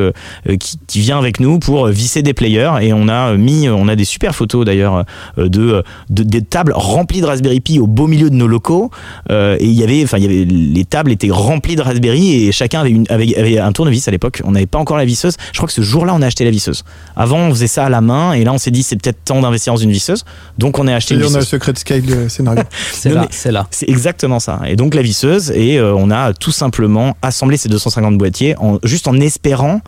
qui vient avec nous pour visser des players et on a mis on a des super photos d'ailleurs euh, de, de, des tables remplies de Raspberry Pi au beau milieu de nos locaux. Euh, et il y avait, enfin, il y avait, les tables étaient remplies de Raspberry et chacun avait, une, avait, avait un tournevis à l'époque. On n'avait pas encore la visseuse. Je crois que ce jour-là, on a acheté la visseuse. Avant, on faisait ça à la main et là, on s'est dit c'est peut-être temps d'investir dans une visseuse. Donc, on a acheté une visseuse. on a le secret de Scale scénario. c'est là, c'est là. C'est exactement ça. Et donc, la visseuse et euh, on a tout simplement assemblé ces 250 boîtiers en, juste en espérant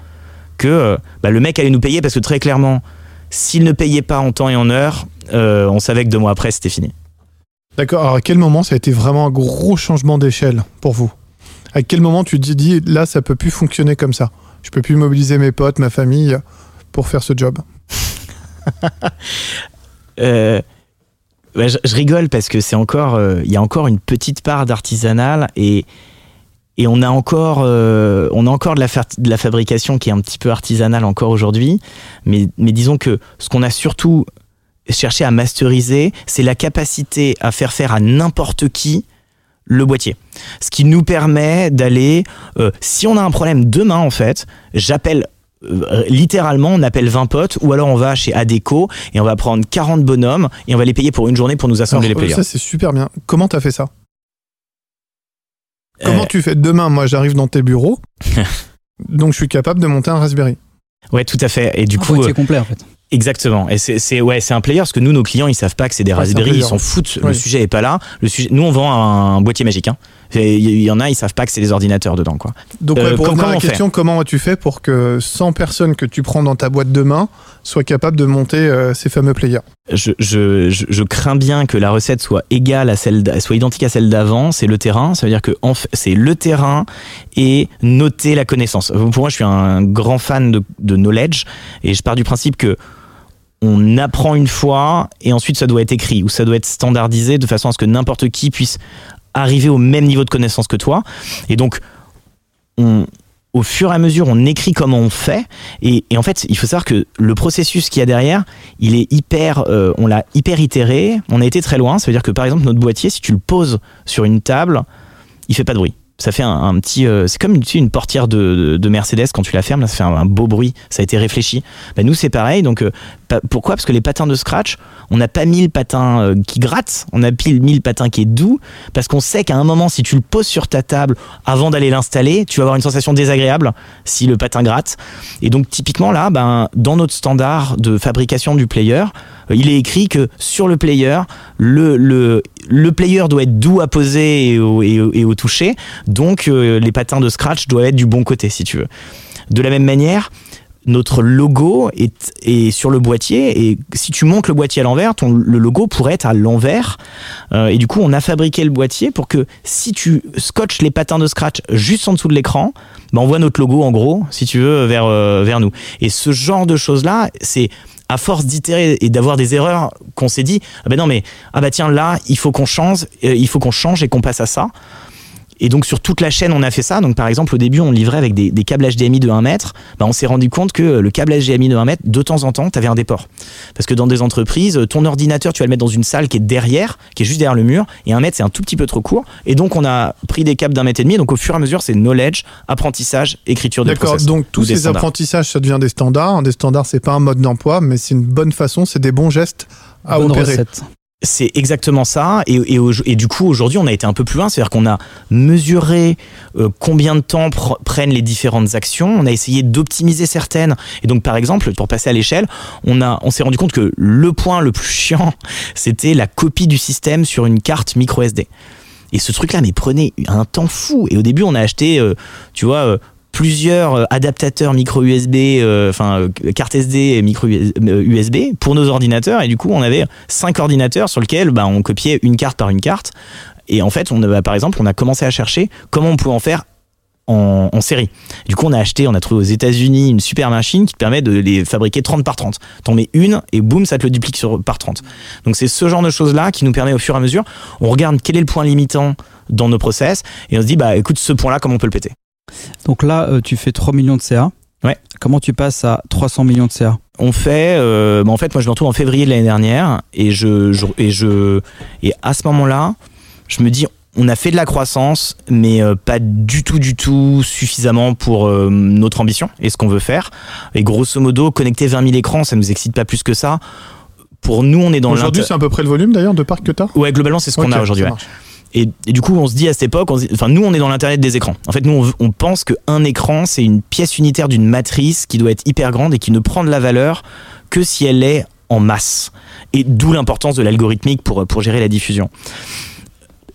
que bah, le mec allait nous payer parce que très clairement, s'il ne payait pas en temps et en heure, euh, on savait que deux mois après, c'était fini. D'accord. Alors, à quel moment ça a été vraiment un gros changement d'échelle pour vous? À quel moment tu te dis, là, ça peut plus fonctionner comme ça? Je peux plus mobiliser mes potes, ma famille pour faire ce job? Euh, bah, je, rigole parce que c'est encore, euh, il y a encore une petite part d'artisanal et et on a encore, euh, on a encore de la, de la, fabrication qui est un petit peu artisanale encore aujourd'hui. Mais, mais disons que ce qu'on a surtout cherché à masteriser, c'est la capacité à faire faire à n'importe qui le boîtier. Ce qui nous permet d'aller, euh, si on a un problème demain en fait, j'appelle euh, littéralement, on appelle 20 potes, ou alors on va chez Adeco et on va prendre 40 bonhommes et on va les payer pour une journée pour nous assembler les players. Ça, c'est super bien. Comment t'as fait ça? Comment euh, tu fais demain? Moi, j'arrive dans tes bureaux, donc je suis capable de monter un Raspberry. Ouais, tout à fait. Et du coup, c'est euh, complet en fait. Exactement. Et c'est ouais, c'est un player parce que nous, nos clients, ils savent pas que c'est des Raspberry, ils s'en foutent. Le sujet est pas là. Le sujet, nous, on vend un boîtier magique. Hein. Il y en a, ils savent pas que c'est des ordinateurs dedans, quoi. Donc, euh, pour comment la question, comment as-tu fait pour que 100 personnes que tu prends dans ta boîte demain soient capables de monter euh, ces fameux players? Je, crains bien que la recette soit égale à celle, identique à celle d'avant. C'est le terrain. Ça veut dire que c'est le terrain et noter la connaissance. Pour moi, je suis un grand fan de, knowledge et je pars du principe que on apprend une fois et ensuite ça doit être écrit ou ça doit être standardisé de façon à ce que n'importe qui puisse arriver au même niveau de connaissance que toi. Et donc, au fur et à mesure, on écrit comment on fait. Et, en fait, il faut savoir que le processus qu'il y a derrière, il est hyper, euh, on l'a hyper itéré. On a été très loin. Ça veut dire que par exemple, notre boîtier, si tu le poses sur une table, il fait pas de bruit ça fait un, petit euh, c'est comme une, portière de, de, Mercedes quand tu la fermes là ça fait un, beau bruit ça a été réfléchi. Bah, nous c'est pareil donc euh, pourquoi? Parce que les patins de scratch on n'a pas mis le patin euh, qui gratte on a mis le patin qui est doux parce qu'on sait qu'à un moment si tu le poses sur ta table avant d'aller l'installer tu vas avoir une sensation désagréable si le patin gratte. Et donc typiquement là ben dans notre standard de fabrication du player il est écrit que sur le player, le, le, le player doit être doux à poser et au, et au, toucher, donc euh, les patins de scratch doivent être du bon côté, si tu veux. De la même manière, notre logo est, est, sur le boîtier et si tu montes le boîtier à l'envers, ton, le logo pourrait être à l'envers. Euh, et du coup, on a fabriqué le boîtier pour que si tu scotches les patins de scratch juste en dessous de l'écran, ben on voit notre logo en gros, si tu veux, vers, euh, vers nous. Et ce genre de choses-là, c'est à force d'itérer et d'avoir des erreurs qu'on s'est dit ah ben non mais ah bah tiens là il faut qu'on change euh, il faut qu'on change et qu'on passe à ça et donc sur toute la chaîne, on a fait ça. Donc par exemple, au début, on livrait avec des, des câbles HDMI de 1 mètre. Bah, on s'est rendu compte que le câble HDMI de 1 mètre, de temps en temps, tu avais un déport. Parce que dans des entreprises, ton ordinateur, tu vas le mettre dans une salle qui est derrière, qui est juste derrière le mur. Et 1 mètre, c'est un tout petit peu trop court. Et donc on a pris des câbles d'un mètre et demi. Donc au fur et à mesure, c'est knowledge, apprentissage, écriture de D'accord. Donc tous ces apprentissages, ça devient des standards. Des standards, c'est pas un mode d'emploi, mais c'est une bonne façon, c'est des bons gestes à Bonne opérer. recette. C'est exactement ça. Et, du coup, aujourd'hui, on a été un peu plus loin. C'est-à-dire qu'on a mesuré euh, combien de temps pr- prennent les différentes actions. On a essayé d'optimiser certaines. Et donc, par exemple, pour passer à l'échelle, on, s'est rendu compte que le point le plus chiant, c'était la copie du système sur une carte micro SD. Et ce truc-là, mais prenait un temps fou. Et au début, on a acheté, euh, tu vois, euh, plusieurs euh, adaptateurs micro USB, euh, enfin euh, carte SD et micro USB pour nos ordinateurs. Et du coup, on avait cinq ordinateurs sur lesquels bah, on copiait une carte par une carte. Et en fait, on a, par exemple, on a commencé à chercher comment on pouvait en faire en, en série. Du coup, on a acheté, on a trouvé aux États-Unis une super machine qui te permet de les fabriquer 30 par 30. T'en mets une et boum, ça te le duplique sur, par 30. Donc, c'est ce genre de choses-là qui nous permet au fur et à mesure, on regarde quel est le point limitant dans nos process et on se dit, bah écoute, ce point-là, comment on peut le péter? Donc là, euh, tu fais 3 millions de CA. Ouais. Comment tu passes à 300 millions de CA On fait, euh, bah, en fait, moi je me retrouve en février de l'année dernière et je, je- et je, et à ce moment-là, je me dis, on a fait de la croissance, mais euh, pas du tout, du tout suffisamment pour euh, notre ambition et ce qu'on veut faire. Et grosso modo, connecter 20 000 écrans, ça nous excite pas plus que ça. Pour nous, on est dans Aujourd'hui, c'est à peu près le volume d'ailleurs de parc que t'as? Ouais, globalement, c'est ce qu'on a aujourd'hui. ouais. Et, du coup, on se dit à cette époque, enfin, nous, on est dans l'internet des écrans. En fait, nous, on, pense qu'un écran, c'est une pièce unitaire d'une matrice qui doit être hyper grande et qui ne prend de la valeur que si elle est en masse. Et d'où l'importance de l'algorithmique pour gérer la diffusion.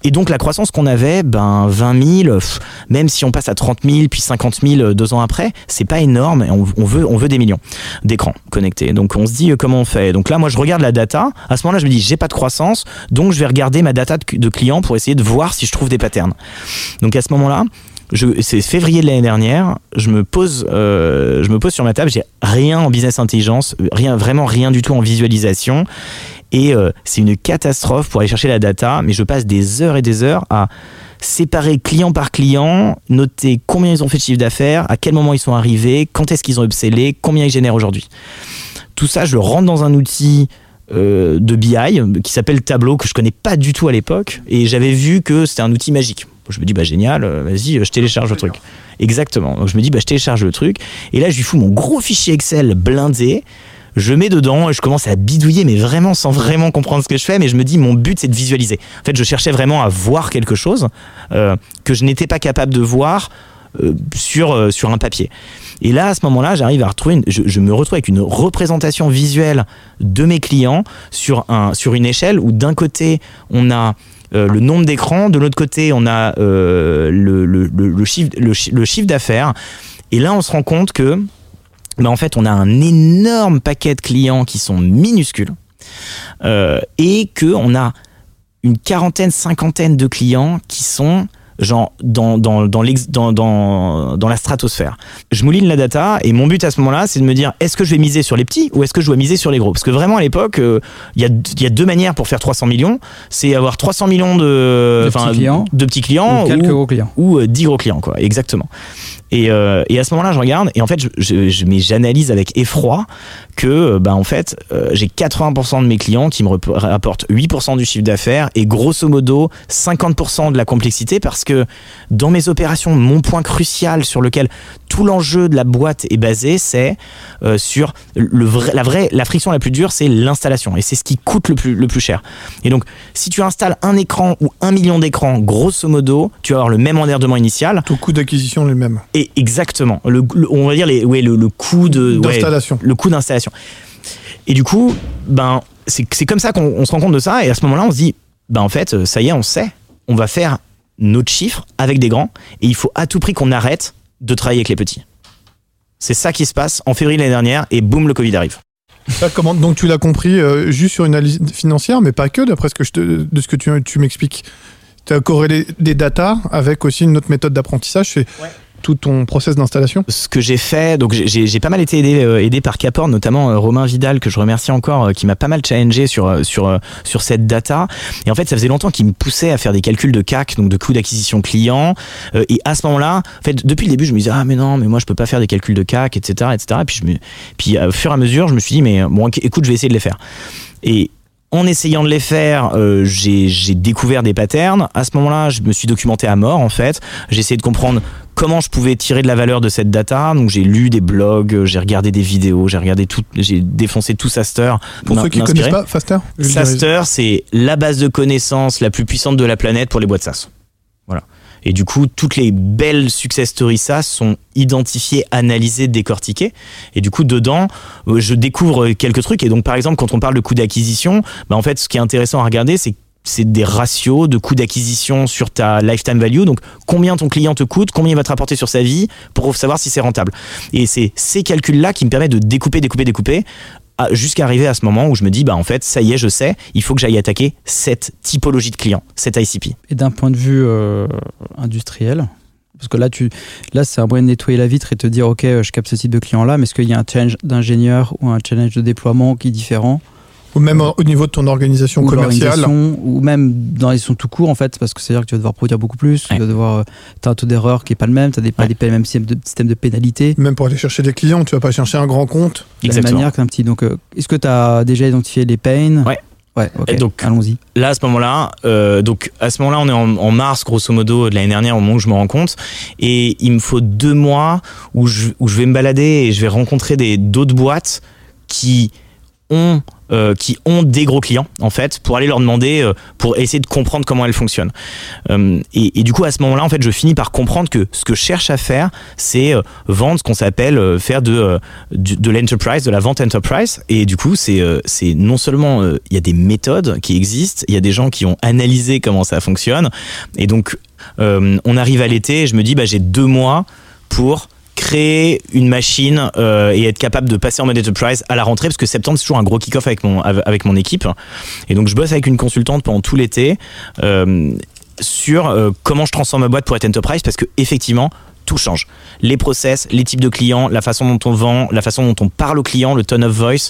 Et donc la croissance qu'on avait, ben 20 000, pff, même si on passe à 30 000 puis 50 000 euh, deux ans après, c'est pas énorme. On, veut on veut des millions d'écrans connectés. Donc on se dit euh, comment on fait? Donc là moi je regarde la data. À ce moment-là je me dis j'ai pas de croissance, donc je vais regarder ma data de, clients pour essayer de voir si je trouve des patterns. Donc à ce moment-là, c'est février de l'année dernière, je me pose, euh, je me pose sur ma table, j'ai rien en business intelligence, rien, vraiment rien du tout en visualisation. Et euh, c'est une catastrophe pour aller chercher la data, mais je passe des heures et des heures à séparer client par client, noter combien ils ont fait de chiffre d'affaires, à quel moment ils sont arrivés, quand est-ce qu'ils ont upsellé, combien ils génèrent aujourd'hui. Tout ça, je le rentre dans un outil euh, de BI qui s'appelle Tableau, que je connais pas du tout à l'époque, et j'avais vu que c'était un outil magique. Je me dis, bah génial, euh, vas-y, je télécharge le truc. Exactement. Donc je me dis, bah je télécharge le truc, et là je lui fous mon gros fichier Excel blindé, je mets dedans et je commence à bidouiller, mais vraiment sans vraiment comprendre ce que je fais. Mais je me dis, mon but, c'est de visualiser. En fait, je cherchais vraiment à voir quelque chose euh, que je n'étais pas capable de voir euh, sur, euh, sur un papier. Et là, à ce moment-là, j'arrive à retrouver, je, me retrouve avec une représentation visuelle de mes clients sur, un, sur une échelle où d'un côté, on a le nombre d'écrans, de l'autre côté, on a le, le, chiffre, le, chi- le chiffre d'affaires. Et là, on se rend compte que bah, en fait, on a un énorme paquet de clients qui sont minuscules euh, et que on a une quarantaine, cinquantaine de clients qui sont genre dans, dans, dans, l'ex- dans, dans, dans la stratosphère. Je mouline la data et mon but à ce moment-là, c'est de me dire est-ce que je vais miser sur les petits ou est-ce que je dois miser sur les gros? Parce que vraiment à l'époque, euh, il y, a, il y a deux manières pour faire 300 millions. C'est avoir 300 millions de, De petits clients. de petits clients Ou quelques ou- gros clients. ou euh, 10 gros clients, quoi. Exactement. Et, euh, et à ce moment-là, je regarde et en fait, je, je, je- j'analyse avec effroi que, euh, bah, en fait, euh, j'ai 80% de mes clients qui me rapportent 8% du chiffre d'affaires et grosso modo 50% de la complexité parce que dans mes opérations, mon point crucial sur lequel tout l'enjeu de la boîte est basé, c'est euh, sur le vrai, la vraie, la friction la plus dure, c'est l'installation et c'est ce qui coûte le plus, le plus cher. Et donc, si tu installes un écran ou un million d'écrans, grosso modo, tu vas avoir le même emmerdement initial. Ton coût d'acquisition est le même. Et exactement, le, le- on va dire les, ouais, le, le coût de ouais, D'installation. le coût d'installation. Et du coup, ben c'est comme ça qu'on on se rend compte de ça. Et à ce moment-là, on se dit, ben en fait, ça y est, on sait, on va faire notre chiffre avec des grands. Et il faut à tout prix qu'on arrête de travailler avec les petits. C'est ça qui se passe en février l'année dernière et boum, le Covid arrive. Ça, comment, donc tu l'as compris euh, juste sur une analyse financière, mais pas que, d'après ce que je te- de ce que tu, tu m'expliques. Tu as corrélé des datas avec aussi une autre méthode d'apprentissage, c'est Ouais. Tout ton process d'installation. ce que j'ai fait, donc j'ai- pas mal été aidé, euh, aidé par Capor, notamment euh, Romain Vidal que je remercie encore, euh, qui m'a pas mal challengé sur sur sur cette data. Et en fait, ça faisait longtemps qu'il me poussait à faire des calculs de CAC, donc de coût d'acquisition client. Et à ce moment-là, en fait, depuis le début, je me disais ah mais non, mais moi je peux pas faire des calculs de CAC, etc., etc. Et puis je puis au fur et à mesure, je me suis dit mais bon, écoute, je vais essayer de les faire. Et en essayant de les faire, euh, j'ai découvert des patterns. À ce moment-là, je me suis documenté à mort, en fait. J'ai essayé de comprendre comment je pouvais tirer de la valeur de cette data. Donc j'ai lu des blogs, j'ai regardé des vidéos, j'ai regardé tout, j'ai défoncé tout Saster. Pour ceux qui ne connaissent pas Faster, Saster, c'est la base de connaissances la plus puissante de la planète pour les boîtes SaaS. Voilà. Et du coup, toutes les belles success stories SaaS sont identifiées, analysées, décortiquées. Et du coup, dedans, euh, je découvre quelques trucs. Et donc, par exemple, quand on parle de coût d'acquisition, bah, en fait, ce qui est intéressant à regarder, c'est c'est des ratios de coût d'acquisition sur ta lifetime value. Donc, combien ton client te coûte, combien il va te rapporter sur sa vie pour savoir si c'est rentable. Et c'est ces calculs-là qui me permettent de découper, découper, découper jusqu'à arriver à ce moment où je me dis, bah en fait, ça y est, je sais, il faut que j'aille attaquer cette typologie de client, cette ICP. Et d'un point de vue euh, industriel, parce que là, tu, là, c'est un moyen de nettoyer la vitre et te dire, ok, je capte ce type de client-là, mais est-ce qu'il y a un challenge d'ingénieur ou un challenge de déploiement qui est différent ou même au niveau de ton organisation commerciale. Ou même dans l'organisation tout court, en fait, parce que c'est-à-dire que tu vas devoir produire beaucoup plus, tu vas devoir. as un taux d'erreur qui n'est pas le même, tu n'as pas les mêmes systèmes de, système de pénalité. Même pour aller chercher des clients, tu vas pas chercher un grand compte. De la manière qu'un petit. Donc, euh, est-ce que tu as déjà identifié les pains? Ouais. Ouais, ok. donc, allons-y. Là, à ce moment-là, euh, donc à ce moment-là, on est en, mars, grosso modo, de l'année dernière, au moment où je me rends compte, et il me faut deux mois où je, où je vais me balader et je vais rencontrer des d'autres boîtes qui euh, qui ont des gros clients en fait pour aller leur demander euh, pour essayer de comprendre comment elles fonctionnent euh, et, du coup à ce moment là en fait je finis par comprendre que ce que je cherche à faire c'est vendre ce qu'on s'appelle faire de de, l'enterprise de la vente enterprise. Et du coup c'est c'est non seulement il y a des méthodes qui existent il y a des gens qui ont analysé comment ça fonctionne. Et donc on arrive à l'été et je me dis bah j'ai deux mois pour créer une machine euh, et être capable de passer en mode enterprise à la rentrée parce que septembre c'est toujours un gros kick-off avec mon avec mon équipe et donc je bosse avec une consultante pendant tout l'été euh, sur euh, comment je transforme ma boîte pour être enterprise parce que effectivement tout change. Les process, les types de clients, la façon dont on vend, la façon dont on parle au client, le tone of voice,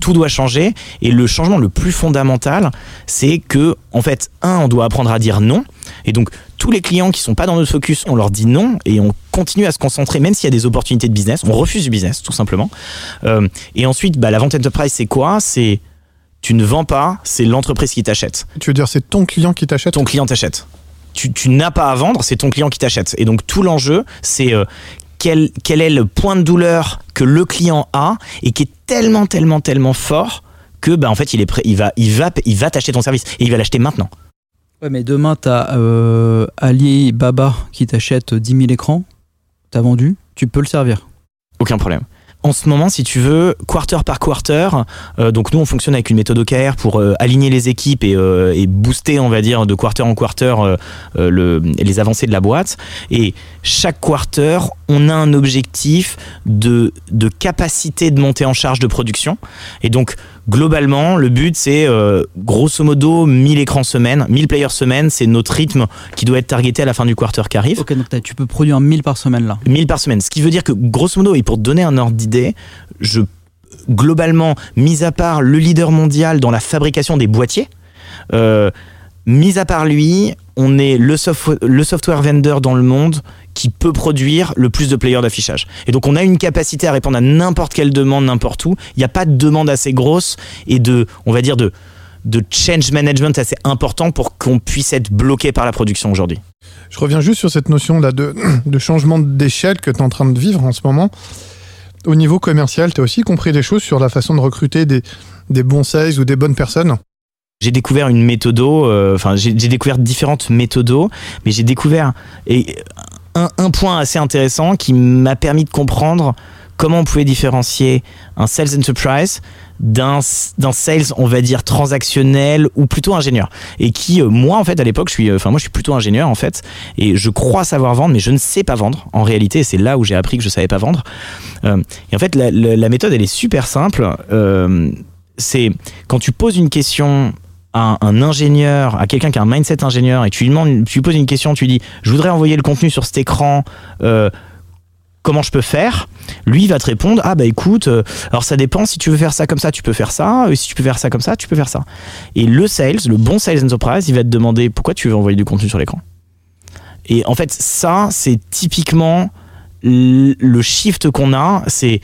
tout doit changer. Et le changement le plus fondamental, c'est que, en fait, un, on doit apprendre à dire non. Et donc, tous les clients qui sont pas dans notre focus, on leur dit non et on continue à se concentrer, même s'il y a des opportunités de business. On refuse du business, tout simplement. Euh, et ensuite, bah, la vente enterprise, c'est quoi? C'est tu ne vends pas, c'est l'entreprise qui t'achète. Tu veux dire, c'est ton client qui t'achète? Ton client t'achète. Tu, tu n'as pas à vendre, c'est ton client qui t'achète. Et donc, tout l'enjeu, c'est euh, quel, quel est le point de douleur que le client a et qui est tellement, tellement, tellement fort que, bah, en fait, il est prêt, il va, il va, il va t'acheter ton service et il va l'acheter maintenant. Ouais, mais demain, tu as euh, Ali Baba qui t'achète 10 000 écrans. T'as vendu, tu peux le servir. Aucun problème en ce moment, si tu veux, quarter par quarter, euh, donc nous on fonctionne avec une méthode OKR pour euh, aligner les équipes et, euh, et, booster, on va dire, de quarter en quarter le, les avancées de la boîte. Et chaque quarter, on a un objectif de, de capacité de monter en charge de production. Et donc globalement, le but c'est grosso modo 1000 écrans semaine, 1000 players semaine, c'est notre rythme qui doit être targeté à la fin du quarter qui arrive. Ok, donc tu peux produire 1000 par semaine là. 1000 par semaine, ce qui veut dire que grosso modo, et pour donner un ordre je globalement, mis à part le leader mondial dans la fabrication des boîtiers, euh, mis à part lui, on est le, software vendor dans le monde qui peut produire le plus de players d'affichage. Et donc on a une capacité à répondre à n'importe quelle demande, n'importe où. Il n'y a pas de demande assez grosse et de, on va dire, de, change management assez important pour qu'on puisse être bloqué par la production aujourd'hui. Je reviens juste sur cette notion là de, de changement d'échelle que tu es en train de vivre en ce moment au niveau commercial, tu as aussi compris des choses sur la façon de recruter des, des bons sales ou des bonnes personnes? J'ai découvert une méthode, euh, enfin j'ai découvert différentes méthodes, mais j'ai découvert un, un, point assez intéressant qui m'a permis de comprendre comment on pouvait différencier un sales enterprise d'un sales on va dire transactionnel ou plutôt ingénieur. Et qui euh, moi en fait à l'époque je suis euh, enfin moi je suis plutôt ingénieur en fait et je crois savoir vendre mais je ne sais pas vendre en réalité c'est là où j'ai appris que je savais pas vendre. Euh, et en fait la, méthode elle est super simple. C'est quand tu poses une question à un, ingénieur, à quelqu'un qui a un mindset ingénieur, et tu lui demandes, tu lui poses une question, tu lui dis, je voudrais envoyer le contenu sur cet écran, comment je peux faire? Lui va te répondre ah bah écoute, euh, alors ça dépend si tu veux faire ça comme ça, tu peux faire ça, et si tu peux faire ça comme ça, tu peux faire ça. Et le sales, le bon sales enterprise, il va te demander pourquoi tu veux envoyer du contenu sur l'écran? Et en fait, ça c'est typiquement le shift qu'on a, c'est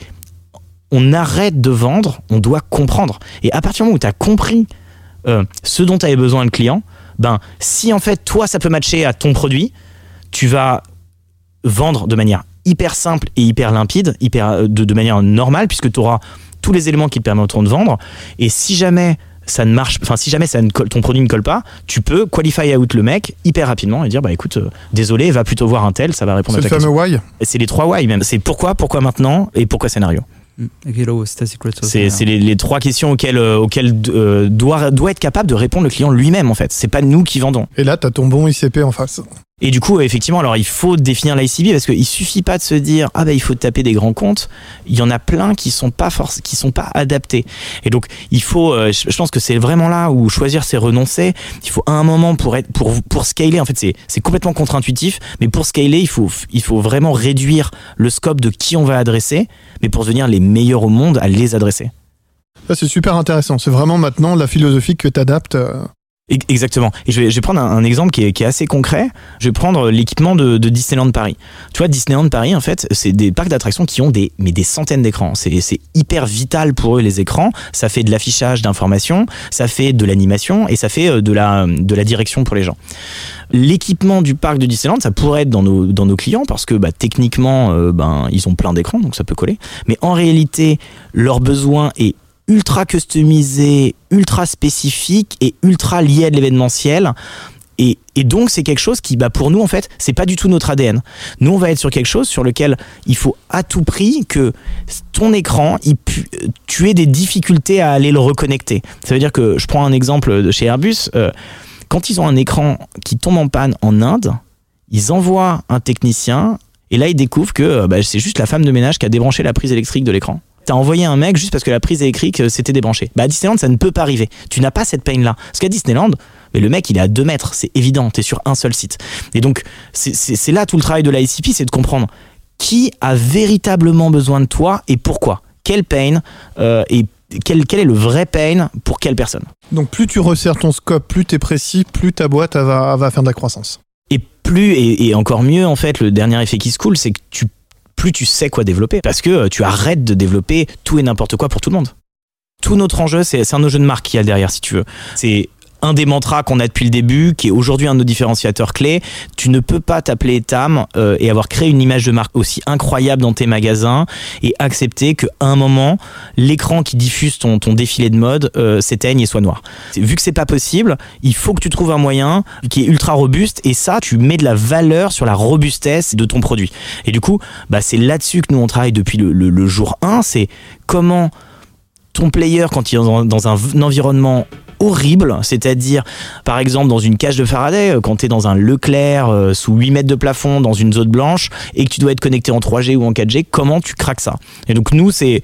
on arrête de vendre, on doit comprendre. Et à partir du moment où tu as compris euh, ce dont avait besoin le client, ben si en fait toi ça peut matcher à ton produit, tu vas vendre de manière hyper simple et hyper limpide, hyper, euh, de, de manière normale, puisque tu auras tous les éléments qui te permettront de vendre. Et si jamais ça ne marche, enfin si jamais ça ne colle- ton produit ne colle pas, tu peux qualify out le mec hyper rapidement et dire bah écoute, euh, désolé, va plutôt voir un tel, ça va répondre C'est à ta le fameux question. why? C'est les trois why même. C'est pourquoi, pourquoi maintenant et pourquoi scénario. Mm. Hello, c'est les, les trois questions auxquelles, euh, auxquelles euh, doit, doit être capable de répondre le client lui-même en fait. C'est pas nous qui vendons. Et là, t'as ton bon ICP en face. Et du coup, effectivement, alors il faut définir l'ICB parce qu'il suffit pas de se dire ah bah il faut taper des grands comptes. Il y en a plein qui sont pas force, qui sont pas adaptés. Et donc il faut, euh, je pense que c'est vraiment là où choisir c'est renoncer. Il faut un moment pour être pour pour scaler. En fait, c'est c'est complètement contre-intuitif, mais pour scaler, il faut il faut vraiment réduire le scope de qui on va adresser, mais pour devenir les meilleurs au monde à les adresser. C'est super intéressant. C'est vraiment maintenant la philosophie que tu adaptes. Ex- Exactement. Et je vais, prendre un, exemple qui est, assez concret. Je vais prendre l'équipement de, de Disneyland Paris. Tu vois, Disneyland Paris, en fait, c'est des parcs d'attractions qui ont des, mais des centaines d'écrans. C'est c'est hyper vital pour eux, les écrans. Ça fait de l'affichage d'informations, ça fait de l'animation et ça fait euh, de la, de la direction pour les gens. L'équipement du parc de Disneyland, ça pourrait être dans nos, dans nos clients parce que bah, techniquement, euh, ben, ils ont plein d'écrans, donc ça peut coller. Mais en réalité, leur besoin est ultra customisé, ultra spécifique et ultra lié à de l'événementiel. Et, donc c'est quelque chose qui, bah, pour nous en fait, c'est pas du tout notre ADN. Nous on va être sur quelque chose sur lequel il faut à tout prix que ton écran, tu aies des difficultés à aller le reconnecter. Ça veut dire que je prends un exemple de chez Airbus. euh, quand ils ont un écran qui tombe en panne en Inde, ils envoient un technicien et là ils découvrent que euh, bah, c'est juste la femme de ménage qui a débranché la prise électrique de l'écran. T'as envoyé un mec juste parce que la prise électrique euh, s'était débranchée. Bah à Disneyland ça ne peut pas arriver. Tu n'as pas cette peine là. Parce qu'à Disneyland, mais le mec il est à 2 mètres, c'est évident, t'es sur un seul site. Et donc c'est- là tout le travail de la ICP, c'est de comprendre qui a véritablement besoin de toi et pourquoi. Quel pain euh, et quel, quel est le vrai pain pour quelle personne. Donc, plus tu resserres ton scope, plus tu es précis, plus ta boîte va, va faire de la croissance. Et plus, et, et encore mieux, en fait, le dernier effet qui se coule, c'est que tu, plus tu sais quoi développer. Parce que euh, tu arrêtes de développer tout et n'importe quoi pour tout le monde. Tout notre enjeu, c'est un enjeu de marque qu'il y a derrière, si tu veux. C'est un des mantras qu'on a depuis le début, qui est aujourd'hui un de nos différenciateurs clés. Tu ne peux pas t'appeler Tam euh, et avoir créé une image de marque aussi incroyable dans tes magasins et accepter qu'à un moment, l'écran qui diffuse ton, défilé de mode euh, s'éteigne et soit noir. Vu que c'est pas possible, il faut que tu trouves un moyen qui est ultra robuste et ça, tu mets de la valeur sur la robustesse de ton produit. Et du coup, bah, c'est là-dessus que nous on travaille depuis le, jour 1, c'est comment ton player, quand il est dans, un environnement horrible, c'est-à-dire par exemple dans une cage de Faraday, euh, quand tu es dans un Leclerc euh, sous 8 mètres de plafond dans une zone blanche et que tu dois être connecté en 3G ou en 4G, comment tu craques ça? Et donc nous, c'est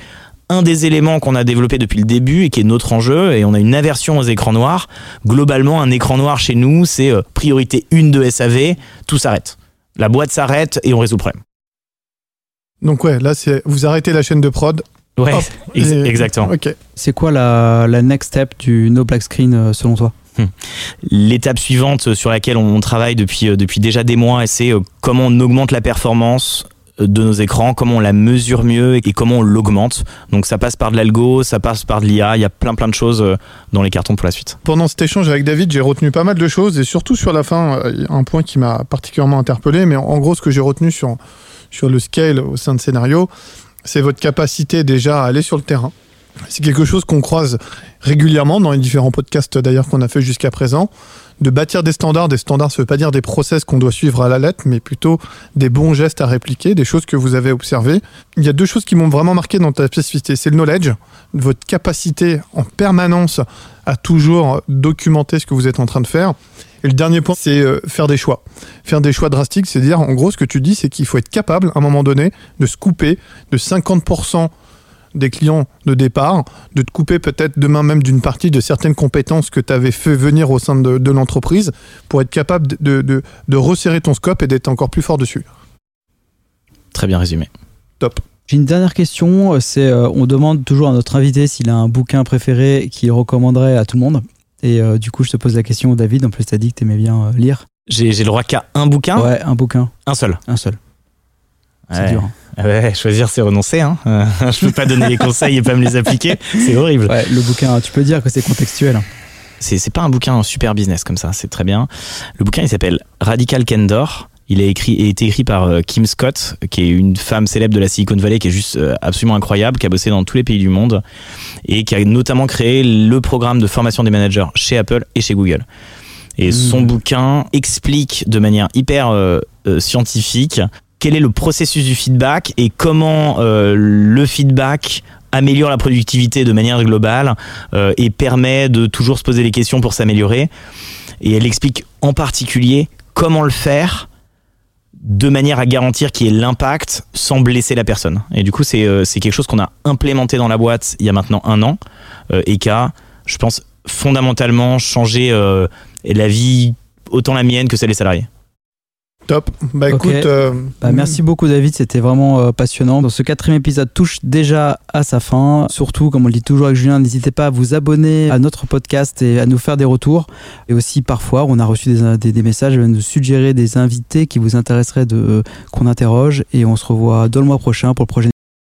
un des éléments qu'on a développé depuis le début et qui est notre enjeu et on a une aversion aux écrans noirs. Globalement, un écran noir chez nous, c'est euh, priorité 1 de SAV, tout s'arrête. La boîte s'arrête et on résout le problème. Donc, ouais, là, c'est vous arrêtez la chaîne de prod. Ouais, Hop, ex- et- exactement. Ok. C'est quoi la, la next step du no black screen euh, selon toi? L'étape suivante sur laquelle on travaille depuis, euh, depuis déjà des mois, c'est euh, comment on augmente la performance euh, de nos écrans, comment on la mesure mieux et comment on l'augmente. Donc ça passe par de l'algo, ça passe par de l'IA, il y a plein plein de choses euh, dans les cartons pour la suite. Pendant cet échange avec David, j'ai retenu pas mal de choses et surtout sur la fin, euh, un point qui m'a particulièrement interpellé. Mais en, en gros, ce que j'ai retenu sur, sur le scale au sein de Scénario, c'est votre capacité déjà à aller sur le terrain. C'est quelque chose qu'on croise régulièrement dans les différents podcasts d'ailleurs qu'on a fait jusqu'à présent, de bâtir des standards. Des standards, ça veut pas dire des process qu'on doit suivre à la lettre, mais plutôt des bons gestes à répliquer, des choses que vous avez observées. Il y a deux choses qui m'ont vraiment marqué dans ta spécificité. C'est le knowledge, votre capacité en permanence à toujours documenter ce que vous êtes en train de faire. Et le dernier point, c'est euh, faire des choix. Faire des choix drastiques, c'est dire, en gros, ce que tu dis, c'est qu'il faut être capable, à un moment donné, de se couper de 50% des clients de départ, de te couper peut-être demain même d'une partie de certaines compétences que tu avais fait venir au sein de, de l'entreprise pour être capable de, de, de- de resserrer ton scope et d'être encore plus fort dessus. Très bien résumé. Top. J'ai une dernière question, euh, c'est euh, on demande toujours à notre invité s'il a un bouquin préféré qu'il recommanderait à tout le monde. Et euh, du coup, je te pose la question, David. En plus, tu as dit que tu aimais bien euh, lire. J'ai le droit qu'à un bouquin, Ouais, un bouquin, un seul. un seul. C'est Ouais. dur. hein. Ouais, choisir c'est renoncer. Hein. Euh, je peux pas donner les conseils et pas me les appliquer, c'est horrible. Ouais, le bouquin, tu peux dire que c'est contextuel. C'est pas un bouquin super business comme ça, c'est très bien. Le bouquin il s'appelle Radical Candor Il a écrit et été écrit par euh, Kim Scott, qui est une femme célèbre de la Silicon Valley, qui est juste euh, absolument incroyable, qui a bossé dans tous les pays du monde et qui a notamment créé le programme de formation des managers chez Apple et chez Google. Et son bouquin explique de manière hyper euh, euh, scientifique quel est le processus du feedback et comment euh, le feedback améliore la productivité de manière globale et permet de toujours se poser les questions pour s'améliorer. Et elle explique en particulier comment le faire de manière à garantir qu'il y ait l'impact sans blesser la personne. Et du coup, c'est euh, quelque chose qu'on a implémenté dans la boîte il y a maintenant un an euh, et qui a, je pense, fondamentalement changé euh, la vie, autant la mienne que celle des salariés. Top. Bah écoute. euh, Bah, merci beaucoup David, c'était vraiment euh, passionnant. Donc, ce quatrième épisode touche déjà à sa fin. Surtout, comme on le dit toujours avec Julien, n'hésitez pas à vous abonner à notre podcast et à nous faire des retours. Et aussi, parfois, on a reçu des, des- des messages, nous suggérer des invités qui vous intéresseraient de qu'on interroge. Et on se revoit dans le mois prochain pour le prochain